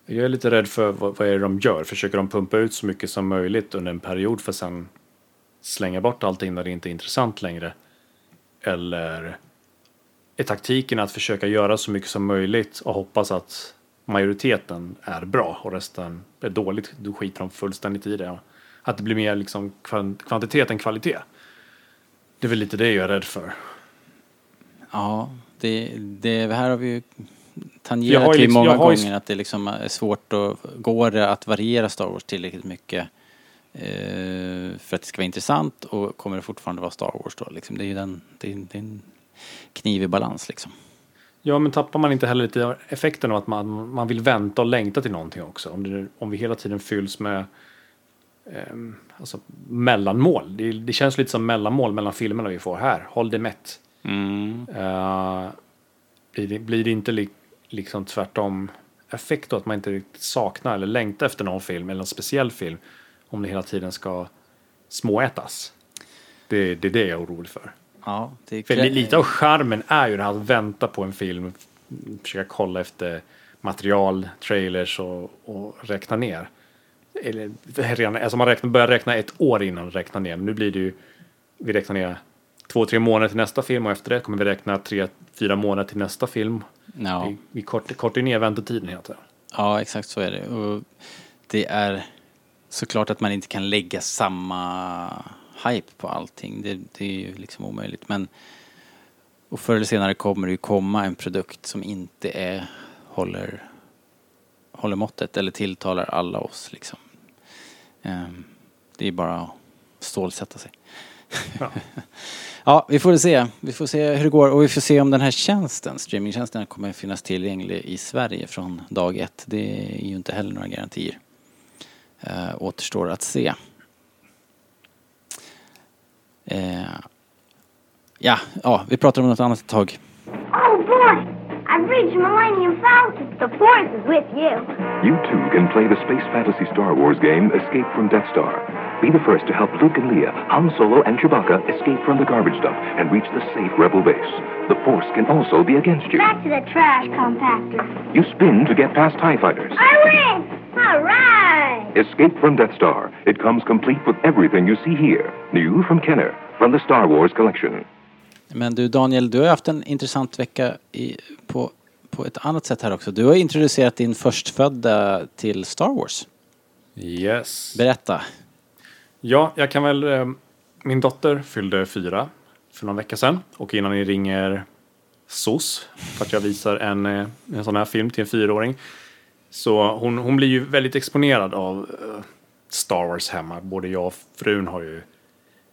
Jag är lite rädd för vad, vad är det de gör. Försöker de pumpa ut så mycket som möjligt under en period för att sen slänga bort allting när det inte är intressant längre? Eller är taktiken att försöka göra så mycket som möjligt och hoppas att majoriteten är bra och resten är dåligt? Då skiter de fullständigt i det. Att det blir mer liksom kvan- kvantitet än kvalitet. Det är väl lite det jag är rädd för. Ja, det, det här har vi ju Jag tangerat har ju liksom- många jag har ju- gånger att det liksom är svårt att, går det att variera Star Wars tillräckligt mycket eh, för att det ska vara intressant och kommer det fortfarande vara Star Wars då liksom. Det är ju den, det är, det är en knivig balans liksom. Ja, men tappar man inte heller lite effekten av att man, man vill vänta och längta till någonting också? Om, det, om vi hela tiden fylls med ehm, alltså, mellanmål. Det, det känns lite som mellanmål mellan filmerna vi får här. Håll det mätt. Eh, blir, det, blir det inte li, liksom tvärtom effekt då att man inte riktigt saknar eller längtar efter någon film eller en speciell film om det hela tiden ska småätas? Det, det är det jag är orolig för. Ja, det För lite av charmen är ju det här att vänta på en film, försöka kolla efter material, trailers och, och räkna ner. Eller, redan, alltså man räknar, börjar räkna ett år innan räkna ner, men nu blir det ju vi räknar ner två, tre månader till nästa film och efter det kommer vi räkna tre, fyra månader till nästa film. Ja. Vi, vi kort, kortar ner väntetiden tiden. Ja, exakt så är det. Och det är såklart att man inte kan lägga samma hype på allting. Det, det är ju liksom omöjligt. Men och förr eller senare kommer det ju komma en produkt som inte är, håller, håller måttet eller tilltalar alla oss liksom. Ehm, Det är bara att stålsätta sig. Ja. Ja, vi får se. Vi får se hur det går och vi får se om den här tjänsten, streamingtjänsten, kommer finnas tillgänglig i Sverige från dag ett. Det är ju inte heller några garantier. Uh, återstår att se. Eh, ja, ja, vi pratar om något annat ett tag. Oh boy, I've reached Millennium Falcon. The Force is with you. You too can play the space fantasy Star Wars game Escape from Death Star. Be the first to help Luke and Leia, Han Solo, and Chewbacca escape from the garbage dump and reach the safe Rebel base. The Force can also be against you. Back to the trash compactor. You spin to get past TIE fighters. I win! All right! Escape from Death Star. It comes complete with everything you see here. New from Kenner, from the Star Wars collection. Men du Daniel, du har haft en intressant vecka i, på, på ett annat sätt här också. Du har introducerat din förstfödda till Star Wars. Yes. Berätta. Ja, jag kan väl... Eh, min dotter fyllde fyra för någon vecka sedan. Och innan ni ringer SOS för att jag visar en, eh, en sån här film till en fyraåring. Så hon, hon blir ju väldigt exponerad av eh, Star Wars hemma. Både jag och frun har ju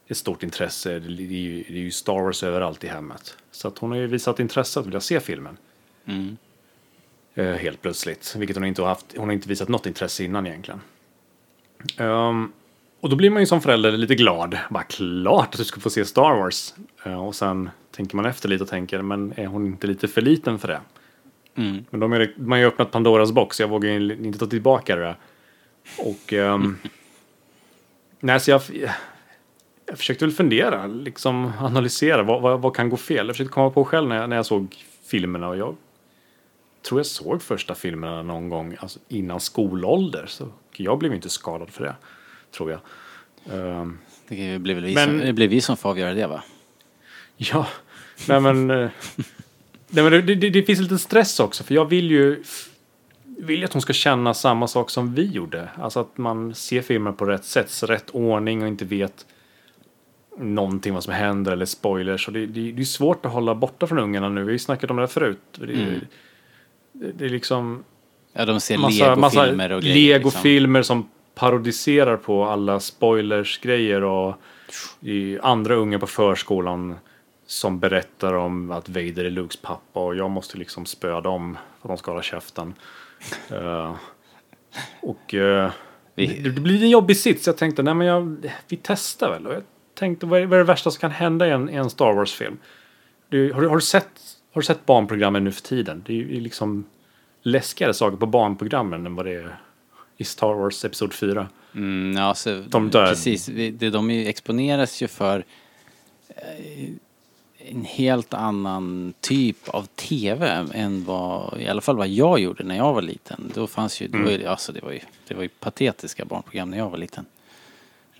ett stort intresse. Det är ju, det är ju Star Wars överallt i hemmet. Så att hon har ju visat intresse att vilja se filmen. Eh, helt plötsligt. Vilket hon inte har haft. Hon har inte visat något intresse innan egentligen. Ehm, och då blir man ju som förälder lite glad. Bara klart att du ska få se Star Wars. Eh, och sen tänker man efter lite och tänker, men är hon inte lite för liten för det? Mm. Men de är, man har ju öppnat Pandoras box, jag vågar ju inte ta tillbaka det. Och... ehm, nej, så jag, jag försökte väl fundera, liksom analysera, vad, vad, vad kan gå fel? Jag försökte komma på själv när jag, när jag såg filmerna och jag tror jag såg första filmerna någon gång alltså innan skolålder. Så jag blev inte skadad för det, tror jag. Ehm, Det blir väl vi, Men- som, det blir vi som får avgöra det va? Ja, nej men... eh, nej men det, det, det finns lite stress också för jag vill ju... Vill att hon ska känna samma sak som vi gjorde. Alltså att man ser filmer på rätt sätt, så rätt ordning och inte vet någonting vad som händer eller spoilers. Och det, det, det är svårt att hålla borta från ungarna nu. Vi har ju snackat om det här förut. Det, det, det är liksom Ja, de ser massa, legofilmer och grejer. liksom. legofilmer som parodiserar på alla spoilers-grejer och andra unga på förskolan som berättar om att Vader är Lukes pappa och jag måste liksom spöa dem för att de ska hålla käften. Eh, och Vi- det, det blir en jobbig sits. Jag tänkte, nej men jag, vi testar väl. Och jag tänkte, vad är, vad är det värsta som kan hända i en, i en Star Wars-film? Du, har, har, du sett, har du sett barnprogrammen nu för tiden? Det är ju liksom läskigare saker på barnprogrammen än vad det är i Star Wars Episod 4. Mm, ja, så, De dör. Precis, de ju- exponeras ju för eh, en helt annan typ av tv än vad, i alla fall vad jag gjorde när jag var liten. Då fanns ju, Mm. då, alltså det var ju, det var ju patetiska barnprogram när jag var liten.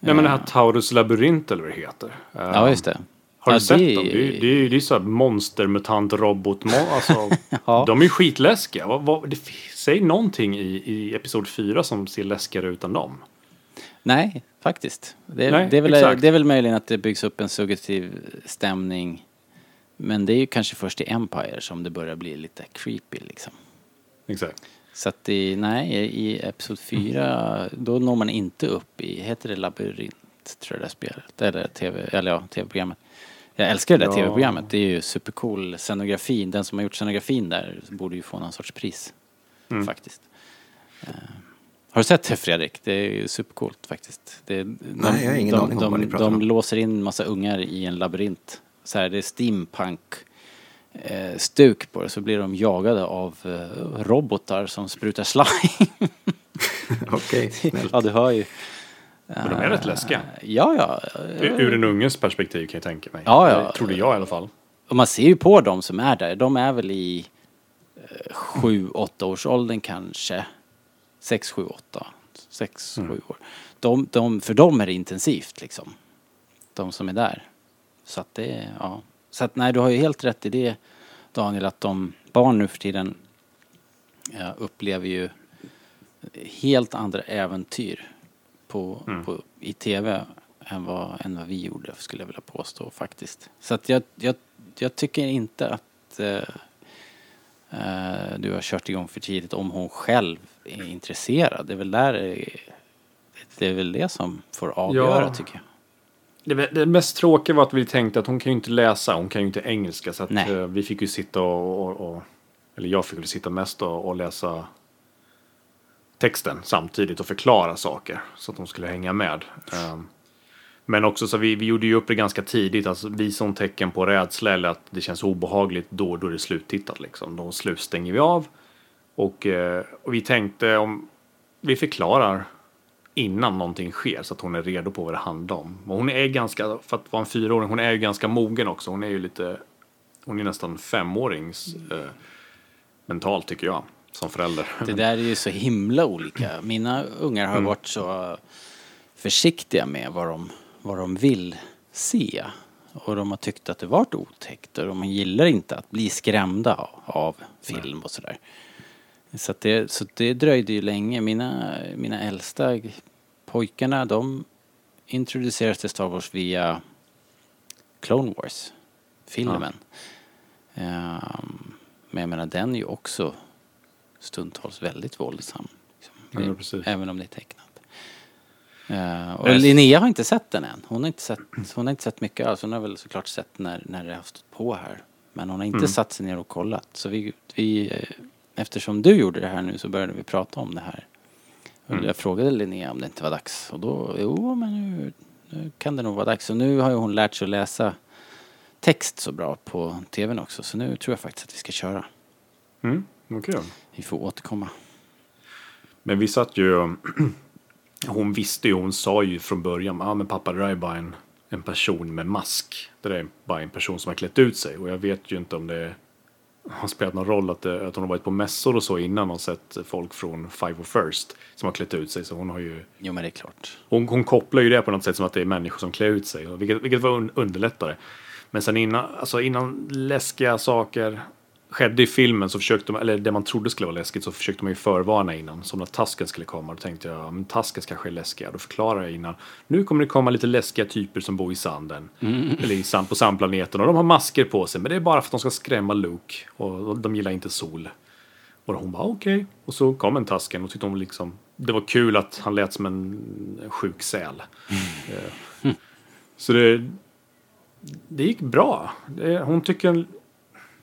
Nej men det här Taurus labyrint eller vad det heter. Eh, Ja, just det. Har du ja, sett det- dem? Det är, det är ju det är så här monstermutant robot. Alltså, Ja. De är ju skitläskiga. Vad, vad, det, säg någonting i, i Episod 4 som ser läskigare ut än dem. Nej, faktiskt. Det, Nej, det, är väl, det är väl möjligen att det byggs upp en subjektiv stämning. Men det är ju kanske först i Empire som det börjar bli lite creepy liksom. Exakt. Så att i, nej, i Episod 4 då når man inte upp i, heter det labyrint tror jag det spelet, eller tv, eller ja, tv-programmet. Jag älskar det där Ja. tv-programmet, det är ju supercool scenografi. Den som har gjort scenografin där borde ju få någon sorts pris. Mm. Faktiskt. Eh, har du sett det Fredrik? Det är ju supercoolt faktiskt. Det, de, Nej, jag har ingen de, aning om de, vad ni pratar de om. låser in massa ungar i en labyrint. Så här, det är steampunk eh, stuk på det så blir de jagade av eh, robotar som sprutar slime. Okej, snällt. ja, du hör ju. Men de är rätt läskiga. Ja, ja. Ur ur en unges perspektiv kan jag tänka mig. Ja, ja. Det trodde jag i alla fall. Och man ser ju på dem som är där. De är väl i eh, sju, åtta års åldern kanske. Sex, sju, åtta. Sex, Mm. sju år. De, de, för dem är det intensivt liksom. De som är där. Så att det, ja. Så att nej, du har ju helt rätt i det Daniel, att de barn nu för tiden ja, upplever ju helt andra äventyr på, Mm. på, i tv än vad, än vad vi gjorde, skulle jag vilja påstå faktiskt. Så att jag, jag, jag tycker inte att eh, eh, du har kört igång för tidigt om hon själv är intresserad. Det är väl där eh, det är väl det som får avgöra Ja. tycker jag. Det, det mest tråkiga var att vi tänkte att hon kan ju inte läsa, hon kan ju inte engelska. Så att eh, vi fick ju sitta och, och, och eller jag fick väl sitta mest och, och läsa texten samtidigt och förklara saker så att de skulle hänga med. Ehm, men också så vi, vi gjorde ju upp det ganska tidigt, alltså vi hon tecken på rädsla eller att det känns obehagligt, då, då är det sluttittat liksom. Då stänger vi av. Och, eh, och vi tänkte om vi förklarar innan någonting sker så att hon är redo på vad det handlar om. Och hon är ganska, för att vara en fyraåring, hon är ju ganska mogen också. Hon är ju lite, hon är nästan femårings eh, mentalt tycker jag, som förälder. Det där är ju så himla olika. Mina ungar har varit så försiktiga med vad de, vad de vill se. Och de har tyckt att det varit otäckt och de gillar inte att bli skrämda av film och sådär. Så, det, så det dröjde ju länge. Mina, mina äldsta pojkarna de introducerades till Star Wars via Clone Wars, filmen. Ehm, men jag menar den är ju också stundtals väldigt våldsam. Liksom. Ja. Även om det är tecknat. Eh, och. Linnea har inte sett den än. Hon har inte sett, hon har inte sett mycket alls. Hon har väl såklart sett när, när det har stått på här. Men hon har inte Mm. satt sig ner och kollat. Så vi, vi, eh, eftersom du gjorde det här nu så började vi prata om det här. Mm. Jag frågade Linnea om det inte var dags. Och då, jo men nu, nu kan det nog vara dags. Och nu har ju hon lärt sig att läsa text så bra på tvn också. Så nu tror jag faktiskt att vi ska köra. Mm, vad kul. Vi får återkomma. Men vi satt ju, hon visste ju, hon sa ju från början, ja ah, men pappa det där är bara en, en person med mask. Det där är bara en person som har klätt ut sig. Och jag vet ju inte om det har spelat någon roll att, det, att hon har varit på mässor och så innan och sett folk från Five of First som har klätt ut sig. Så hon har ju, Jo men det är klart. hon, hon kopplar ju det på något sätt som att det är människor som klär ut sig. Vilket, vilket var un, underlättare. Men sen innan, alltså innan läskiga saker skedde i filmen så försökte de, eller det man trodde skulle vara läskigt så försökte man ju förvarna innan. Som när tasken skulle komma. Då tänkte jag, ja, men tasken kanske är läskiga. Då förklarar jag innan. Nu kommer det komma lite läskiga typer som bor i sanden. Eller i sand, på sandplaneten. Och de har masker på sig. Men det är bara för att de ska skrämma Luke. Och de gillar inte sol. Och hon bara okej. Och så kom en tasken och tyckte hon liksom. Det var kul att han lät som en sjuk säl. Eh, Så det, det gick bra. Hon tycker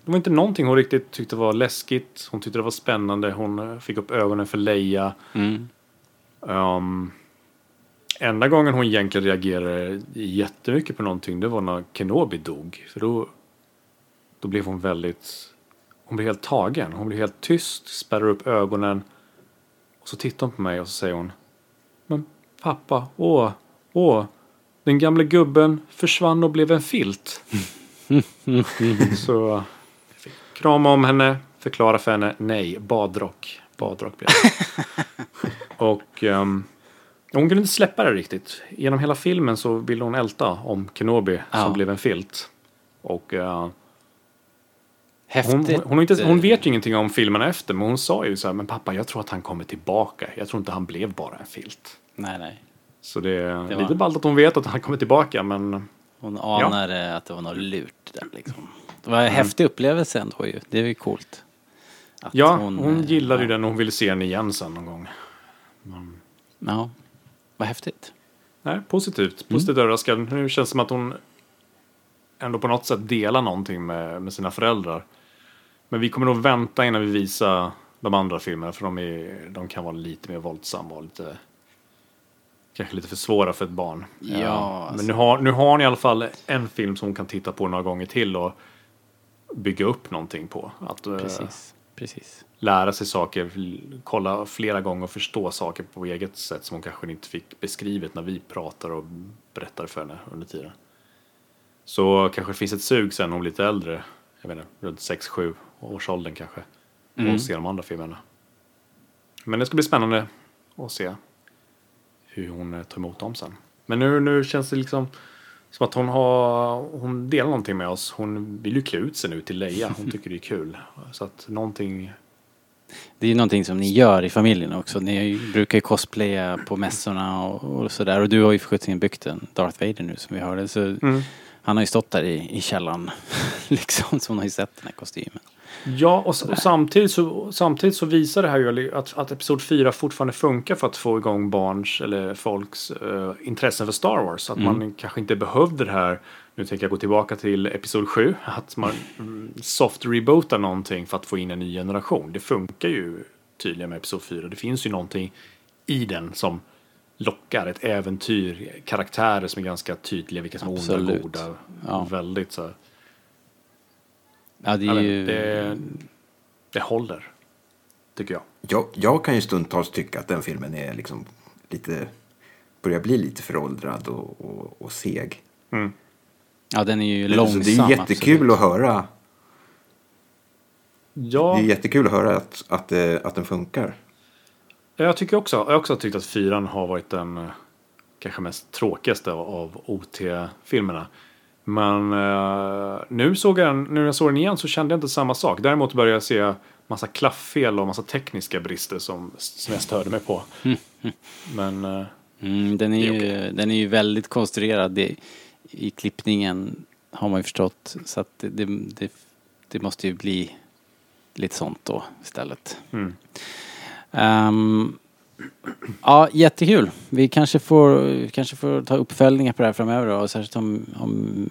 det var inte någonting hon riktigt tyckte var läskigt. Hon tyckte det var spännande. Hon eh, fick upp ögonen för Leia. Mm. Um, enda gången hon egentligen reagerade jättemycket på någonting det var när Kenobi dog. För då, då blev hon väldigt... Hon blev helt tagen. Hon blev helt tyst, spärrar upp ögonen. Och så tittar hon på mig och så säger hon Men pappa, åh, åh. Den gamla gubben försvann och blev en filt. så krama om henne, förklara för henne. Nej, badrock. Badrock blev. Och ehm, hon kunde inte släppa det riktigt. Genom hela filmen så ville hon älta om Kenobi Ja. som blev en filt. Och eh, hon, hon, hon, inte, hon vet ju ingenting om filmerna efter. Men hon sa ju så här, men pappa jag tror att han kommer tillbaka. Jag tror inte han blev bara en filt. Nej, nej. Så det är var- lite ballt att hon vet att han kommer tillbaka. Men Hon anade att det var något lurt där liksom. Det var en häftig upplevelse ändå ju. Det är ju coolt. Att ja, hon, eh, gillade ju ja. den och hon ville se den igen sen någon gång. Ja, vad häftigt. Nej, positivt. Positivt överraskad. Nu känns det som att hon ändå på något sätt delar någonting med, med sina föräldrar. Men vi kommer nog vänta innan vi visar de andra filmerna för de, är, de kan vara lite mer våldsamma och lite kanske lite för svåra för ett barn. Ja, alltså. Men nu har, nu har ni i alla fall en film som hon kan titta på några gånger till och bygga upp någonting på. Att eh, Precis, precis. lära sig saker, kolla flera gånger och förstå saker på eget sätt som hon kanske inte fick beskrivet när vi pratar och berättar för henne under tiden. Så kanske det finns ett sug sen när hon blir lite äldre, jag vet inte, runt 6-7 årsåldern kanske, Mm. och se de andra filmerna. Men det ska bli spännande att se hur hon eh, tar emot dem sen. Men nu, nu känns det liksom, Som att hon har, hon delar någonting med oss. Hon vill ju klä ut sig nu till Leia. Hon tycker det är kul. Så att någonting, Det är ju någonting som ni gör i familjen också. Ni brukar ju cosplaya på mässorna och, och sådär. Och du har ju för byggt en Darth Vader nu som vi hörde. Så Mm. han har ju stått där i, i källaren liksom. Så hon har ju sett den här kostymen. Ja, och, och samtidigt, så, samtidigt så visar det här ju att, att Episod 4 fortfarande funkar för att få igång barns eller folks eh, intressen för Star Wars. Att man kanske inte behövde det här, nu tänker jag gå tillbaka till Episod 7, att man mm, soft rebootar någonting för att få in en ny generation. Det funkar ju tydligen med Episod 4. Det finns ju någonting i den som lockar, ett äventyr, karaktärer som är ganska tydliga, vilka som är onda och goda. Ja. Väldigt så Ja, det är ju... det, det håller. Tycker jag. Jag, jag kan ju stundtals tycka att den filmen är liksom lite, börjar bli lite föråldrad och, och, och seg. Ja, den är ju Så långsam. det är jättekul absolut. att höra. Ja, Det är jättekul att höra att, att, eh, att den funkar. jag tycker också, jag har också tyckt att fyran har varit den eh, kanske mest tråkigaste av OT-filmerna. Men eh, nu, såg jag den, nu när jag såg den igen så kände jag inte samma sak. Däremot började jag se massa klafffel och massa tekniska brister som, som jag störde mig på. Men eh, Mm, den, är Det är ju, den är ju väldigt konstruerad. Det, I klippningen har man ju förstått. Så att det, det, det, måste ju bli lite sånt då istället. Mm. Ehm, ja, jättekul. Vi kanske får, kanske får ta uppföljningar på det här framöver då. Särskilt om, om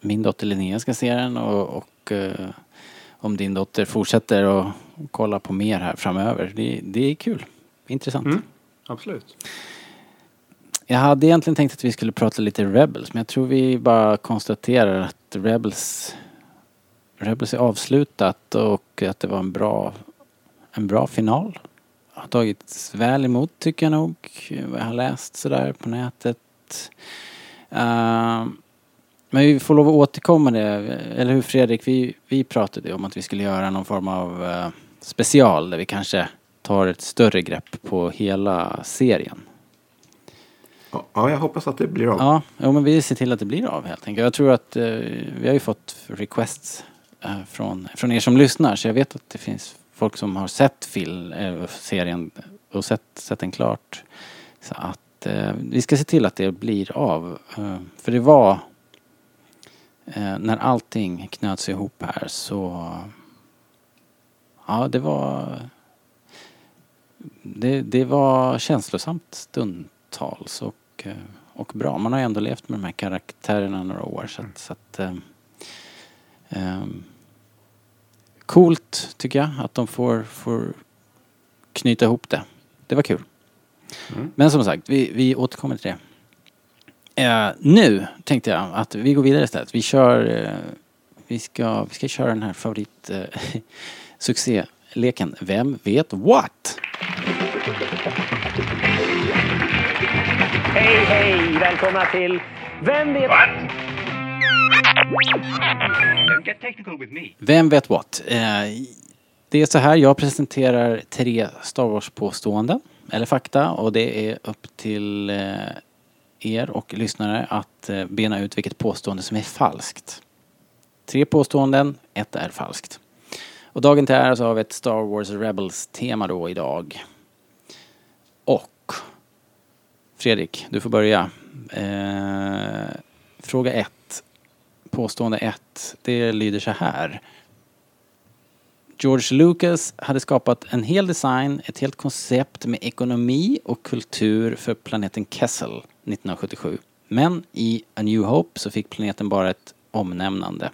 min dotter Linnea ska se den och, och eh, om din dotter fortsätter och kolla på mer här framöver. Det, det är kul. Intressant. Mm. absolut. Jag hade egentligen tänkt att vi skulle prata lite Rebels, men jag tror vi bara konstaterar att Rebels Rebels är avslutat och att det var en bra, en bra final. Har tagits väl emot tycker jag nog. Vad jag har läst sådär på nätet. Ehm, men vi får lov att återkomma det, eller hur Fredrik? Vi, vi pratade om att vi skulle göra någon form av eh, special där vi kanske tar ett större grepp på hela serien. Ja, Ja, jag hoppas att det blir av. Ja, ja, men vi ser till att det blir av helt enkelt. Jag tror att eh, vi har ju fått requests eh, från, från er som lyssnar så jag vet att det finns folk som har sett film, eh, serien och sett, sett den klart. Så att eh, vi ska se till att det blir av. Eh, för det var eh, när allting knöts ihop här så ja, det var det, det var känslosamt stundtals och, eh, och bra. Man har ju ändå levt med de här karaktärerna några år så att, så att eh, eh Coolt tycker jag att de får, får knyta ihop det. Det var kul. Men som sagt, vi, vi återkommer till det. Eh, nu tänkte jag att vi går vidare istället. Vi kör, eh, vi ska, vi ska köra den här favorit eh, succéleken Vem vet what? Hej, hej! Välkomna till Vem vet... Don't vem vet what? Eh, det är så här, jag presenterar tre Star Wars-påståenden, eller fakta, och det är upp till eh, er och lyssnare att eh, bena ut vilket påstående som är falskt. Tre påståenden, ett är falskt. Och dagen till ära så har vi ett Star Wars Rebels-tema då idag. Och Fredrik, du får börja. Eh, fråga ett. Påstående ett. Det lyder så här. George Lucas hade skapat en hel design, ett helt koncept med ekonomi och kultur för planeten Kessel 1977. Men i A New Hope så fick planeten bara ett omnämnande.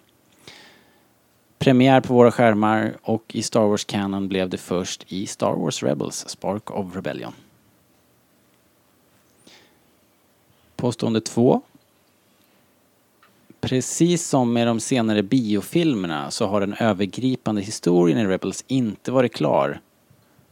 Premiär på våra skärmar och i Star Wars Canon blev det först i Star Wars Rebels, Spark of Rebellion. Påstående två. Precis som med de senare biofilmerna så har den övergripande historien i Rebels inte varit klar.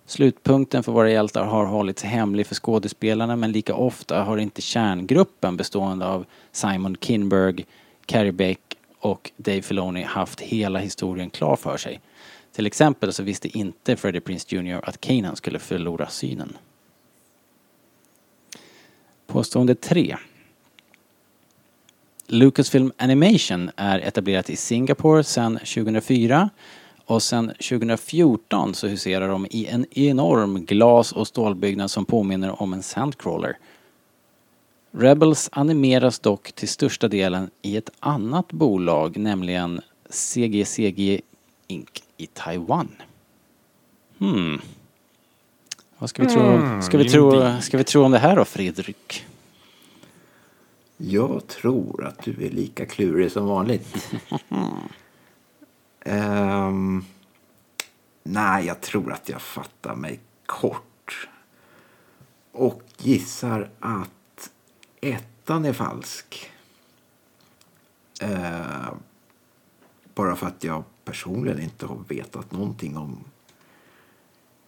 Slutpunkten för våra hjältar har hållits hemlig för skådespelarna men lika ofta har inte kärngruppen bestående av Simon Kinberg, Carrie Beck och Dave Filoni haft hela historien klar för sig. Till exempel så visste inte Freddie Prince Jr att Kanan skulle förlora synen. Påstående 3. Lucasfilm Animation är etablerat i Singapore sedan 2004 och sedan 2014 så huserar de i en enorm glas och stålbyggnad som påminner om en sandcrawler. Rebels animeras dock till största delen i ett annat bolag, nämligen CGCG Inc. i Taiwan. Hmm. Vad ska vi tro, ska vi tro, ska vi tro om det här då, Fredrik? Jag tror att du är lika klurig som vanligt. Ehm, nej, jag tror att jag fattar mig kort. Och gissar att ettan är falsk. Ehm, bara för att jag personligen inte har vetat någonting om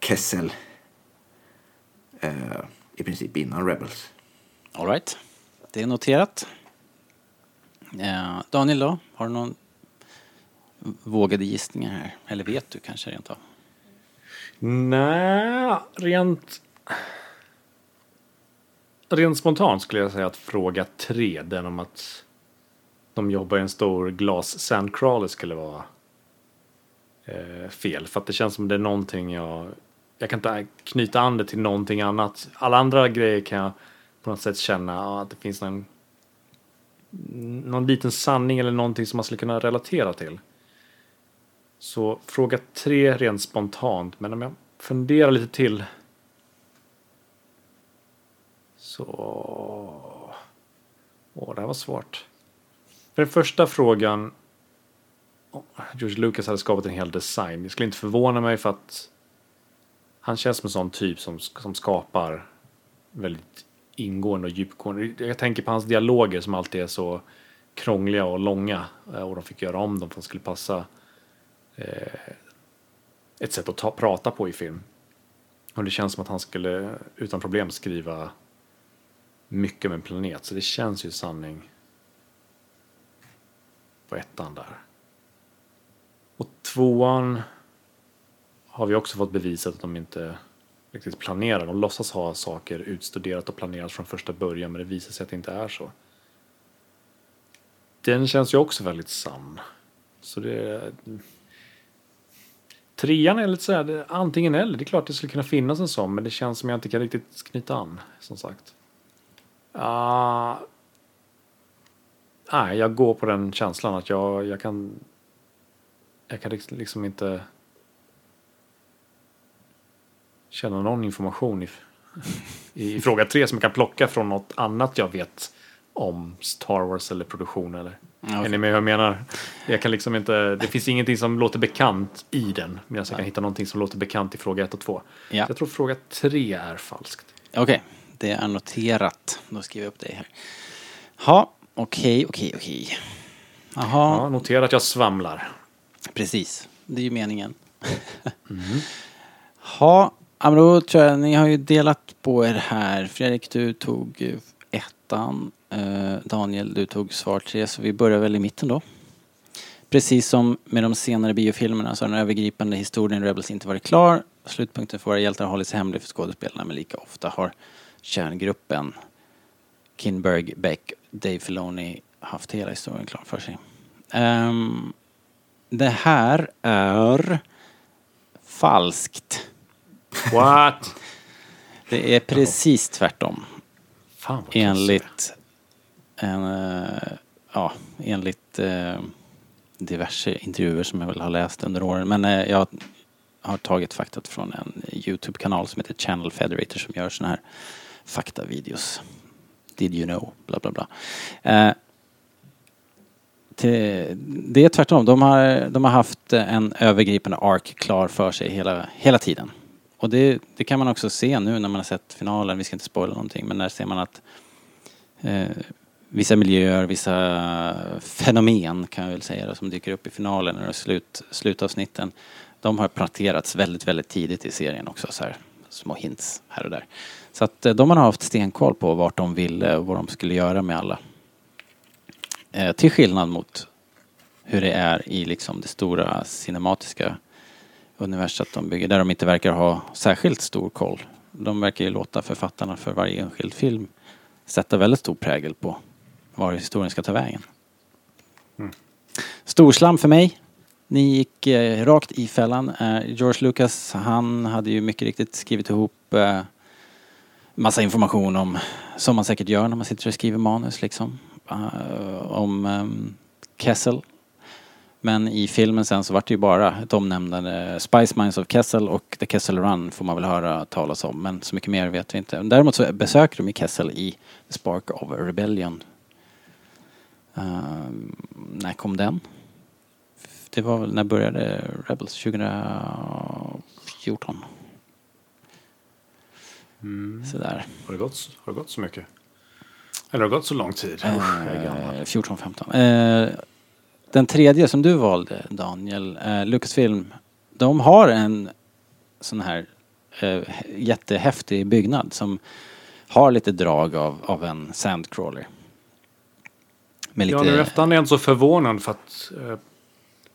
Kessel. eh, I princip innan Rebels. All right. Det är noterat. Eh, Daniel då? Har du någon vågade gissningar här? Eller vet du kanske rent av? Nej, rent... Rent spontant skulle jag säga att fråga tre, den om att de jobbar i en stor glas sandcrawler skulle vara eh, fel. För att det känns som det är någonting jag... Jag kan inte knyta an det till någonting annat. Alla andra grejer kan jag på något sätt känna att det finns någon, någon liten sanning eller någonting som man skulle kunna relatera till. Så fråga tre rent spontant, men om jag funderar lite till så... Åh, det här var svårt. För den första frågan George Lucas hade skapat en hel design. Det skulle inte förvåna mig för att han känns som en sån typ som, som skapar väldigt ingående och djupgående. Jag tänker på hans dialoger som alltid är så krångliga och långa eh, och de fick göra om dem för att de skulle passa eh, ett sätt att ta, prata på i film. Och det känns som att han skulle utan problem skriva mycket om en planet. Så det känns ju sanning på ettan där. Och tvåan har vi också fått bevisat att de inte riktigt planerar. De låtsas ha saker utstuderat och planerat från första början men det visar sig att det inte är så. Den känns ju också väldigt sann. Så det... Trean är lite såhär, det- antingen eller. Det är klart det skulle kunna finnas en sån men det känns som jag inte kan riktigt knyta an, som sagt. Uh, nej, jag går på den känslan att jag, jag kan... Jag kan liksom inte känna någon information i, i, i fråga tre som jag kan plocka från något annat jag vet om Star Wars eller produktion eller Ja, är ni med hur jag menar? Jag kan liksom inte, det finns ingenting som låter bekant i den medan jag kan hitta någonting som låter bekant i fråga ett och två. Ja. Så jag tror fråga tre är falskt. Okej, det är noterat. Då skriver jag upp det här. Ja, okej, okej, okej. Jaha, Ja, notera att jag svamlar. precis. Det är ju meningen. Ja, ja, men då tror jag ni har ju delat på er här. Fredrik, du tog ettan. Eh, Daniel, du tog svar tre, så vi börjar väl i mitten då. Precis som med de senare biofilmerna så har den övergripande historien Rebels inte varit klar. Slutpunkten för våra hjältar har hållits hemlig för skådespelarna men lika ofta har kärngruppen Kinberg, Beck, Dave Filoni haft hela historien klar för sig. Um, det här är falskt. What? Det är precis tvärtom. Fan vad Enligt en, eh, ja, enligt eh, diverse intervjuer som jag väl har läst under åren. Men eh, jag har tagit faktat från en Youtube-kanal som heter Channel Federator som gör såna här faktavideos. Did you know? Bla bla. Eh, till, det är tvärtom. De har, de har haft en övergripande ark klar för sig hela, hela tiden. Och det, det kan man också se nu när man har sett finalen. Vi ska inte spoila någonting men där ser man att eh, vissa miljöer, vissa fenomen kan jag väl säga då, som dyker upp i finalen och slut, slutavsnitten. De har planterats väldigt, väldigt tidigt i serien också så här små hints här och där. Så att eh, de har haft stenkoll på vart de ville och vad de skulle göra med alla. Eh, till skillnad mot hur det är i liksom det stora cinematiska universat de bygger, där de inte verkar ha särskilt stor koll. De verkar ju låta författarna för varje enskild film sätta väldigt stor prägel på var historien ska ta vägen. Storslam för mig. Ni gick eh, rakt i fällan. Eh, George Lucas, han hade ju mycket riktigt skrivit ihop eh, massa information om, som man säkert gör när man sitter och skriver manus liksom. Eh, om ehm, Kessel. Men i filmen sen så vart det ju bara ett omnämnande. Spice Mines of Kessel och The Kessel Run får man väl höra talas om. Men så mycket mer vet vi inte. Däremot så besöker de i Kessel i The Spark of Rebellion. Ehm, när kom den? Det var väl, när började Rebels? 2014? Sådär. Har det, gått, har det gått så mycket? Eller har det gått så lång tid? Usch, jag är den tredje som du valde, Daniel, eh, Lucasfilm, de har en sån här eh, jättehäftig byggnad som har lite drag av, av en sandcrawler. Med Ja, nu efterhand är jag inte så förvånad för att eh,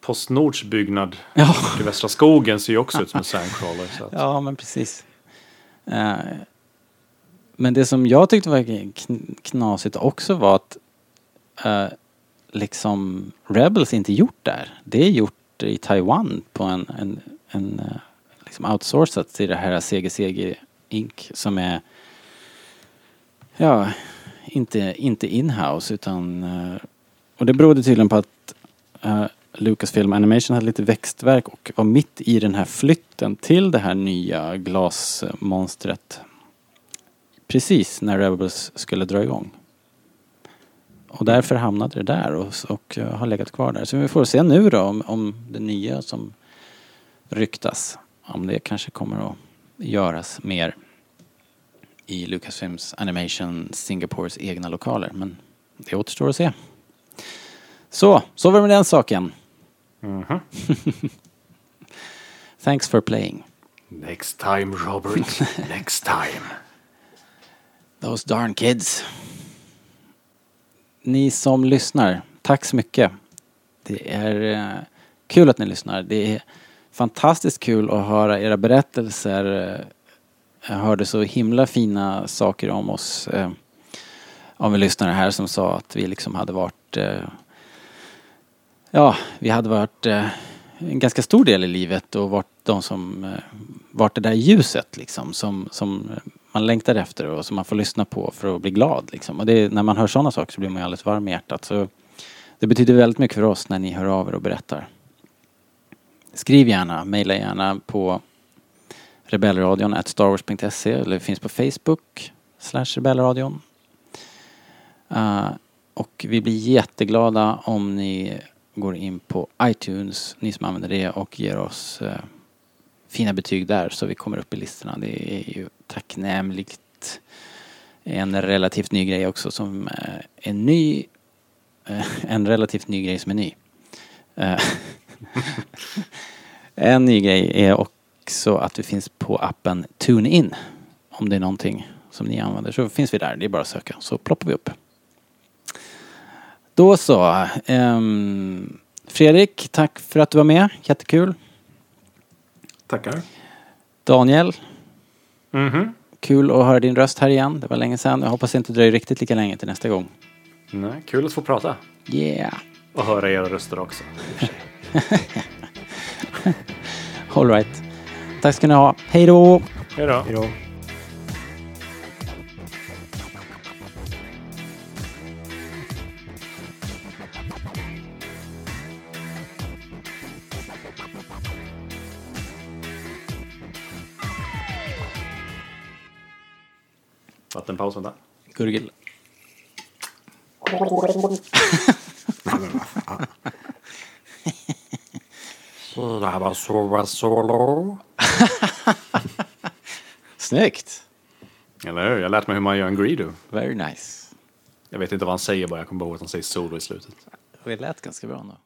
Postnords byggnad Ja. i Västra skogen ser ju också ut som en sandcrawler. Att, Ja, men precis. Eh, men det som jag tyckte var kn- knasigt också var att eh, liksom Rebels inte gjort där. Det är gjort i Taiwan på en, en, en eh, liksom outsourcat till det här CGCG Inc. som är ja, inte, inte inhouse utan eh, och det berodde tydligen på att uh, Lucasfilm Animation hade lite växtverk och var mitt i den här flytten till det här nya glasmonstret. Precis när Rebels skulle dra igång. Och därför hamnade det där och, och eh, har legat kvar där. Så vi får se nu då om, om det nya som ryktas, om det kanske kommer att göras mer i Lucasfilms Animation Singapores egna lokaler. Men det återstår att se. Så, så var det med den saken. Mhm. Thanks for playing. Next time Robert, next time. Those darn kids. Ni som lyssnar, tack så mycket. Det är eh, kul att ni lyssnar. Det är fantastiskt kul att höra era berättelser. Jag hörde så himla fina saker om oss eh, om vi lyssnare här som sa att vi liksom hade varit eh, Ja, vi hade varit en ganska stor del i livet och varit de som varit det där ljuset liksom som, som man längtar efter och som man får lyssna på för att bli glad liksom. Och det, när man hör sådana saker så blir man ju alldeles varm i hjärtat. Så det betyder väldigt mycket för oss när ni hör av er och berättar. Skriv gärna, mejla gärna på rebellradion at starwars.se eller finns på Facebook slash rebellradion. Uh, och vi blir jätteglada om ni går in på iTunes, ni som använder det och ger oss uh, fina betyg där så vi kommer upp i listorna. Det är ju tacknämligt. En relativt ny grej också som eh, är ny. Eh, en relativt ny grej som är ny. Eh, en ny grej är också att vi finns på appen TuneIn. Om det är någonting som ni använder så finns vi där. Det är bara att söka så ploppar vi upp. Då så. Ehm, Fredrik, tack för att du var med. Jättekul. Tackar. Daniel, Mhm. kul att höra din röst här igen. Det var länge sedan. Jag hoppas det inte dröjer riktigt lika länge till nästa gång. Nej, kul att få prata. Yeah. Och höra era röster också. All right. Tack ska ni ha. Hej då! Hej då. Hej då. Vattenpaus, vänta. Gurgel. Snyggt! Eller hur? Jag har lärt mig hur man gör en Greedo. Very nice. Jag vet inte vad han säger bara, jag kommer bara ihåg att han säger solo i slutet. Det lät ganska bra ändå.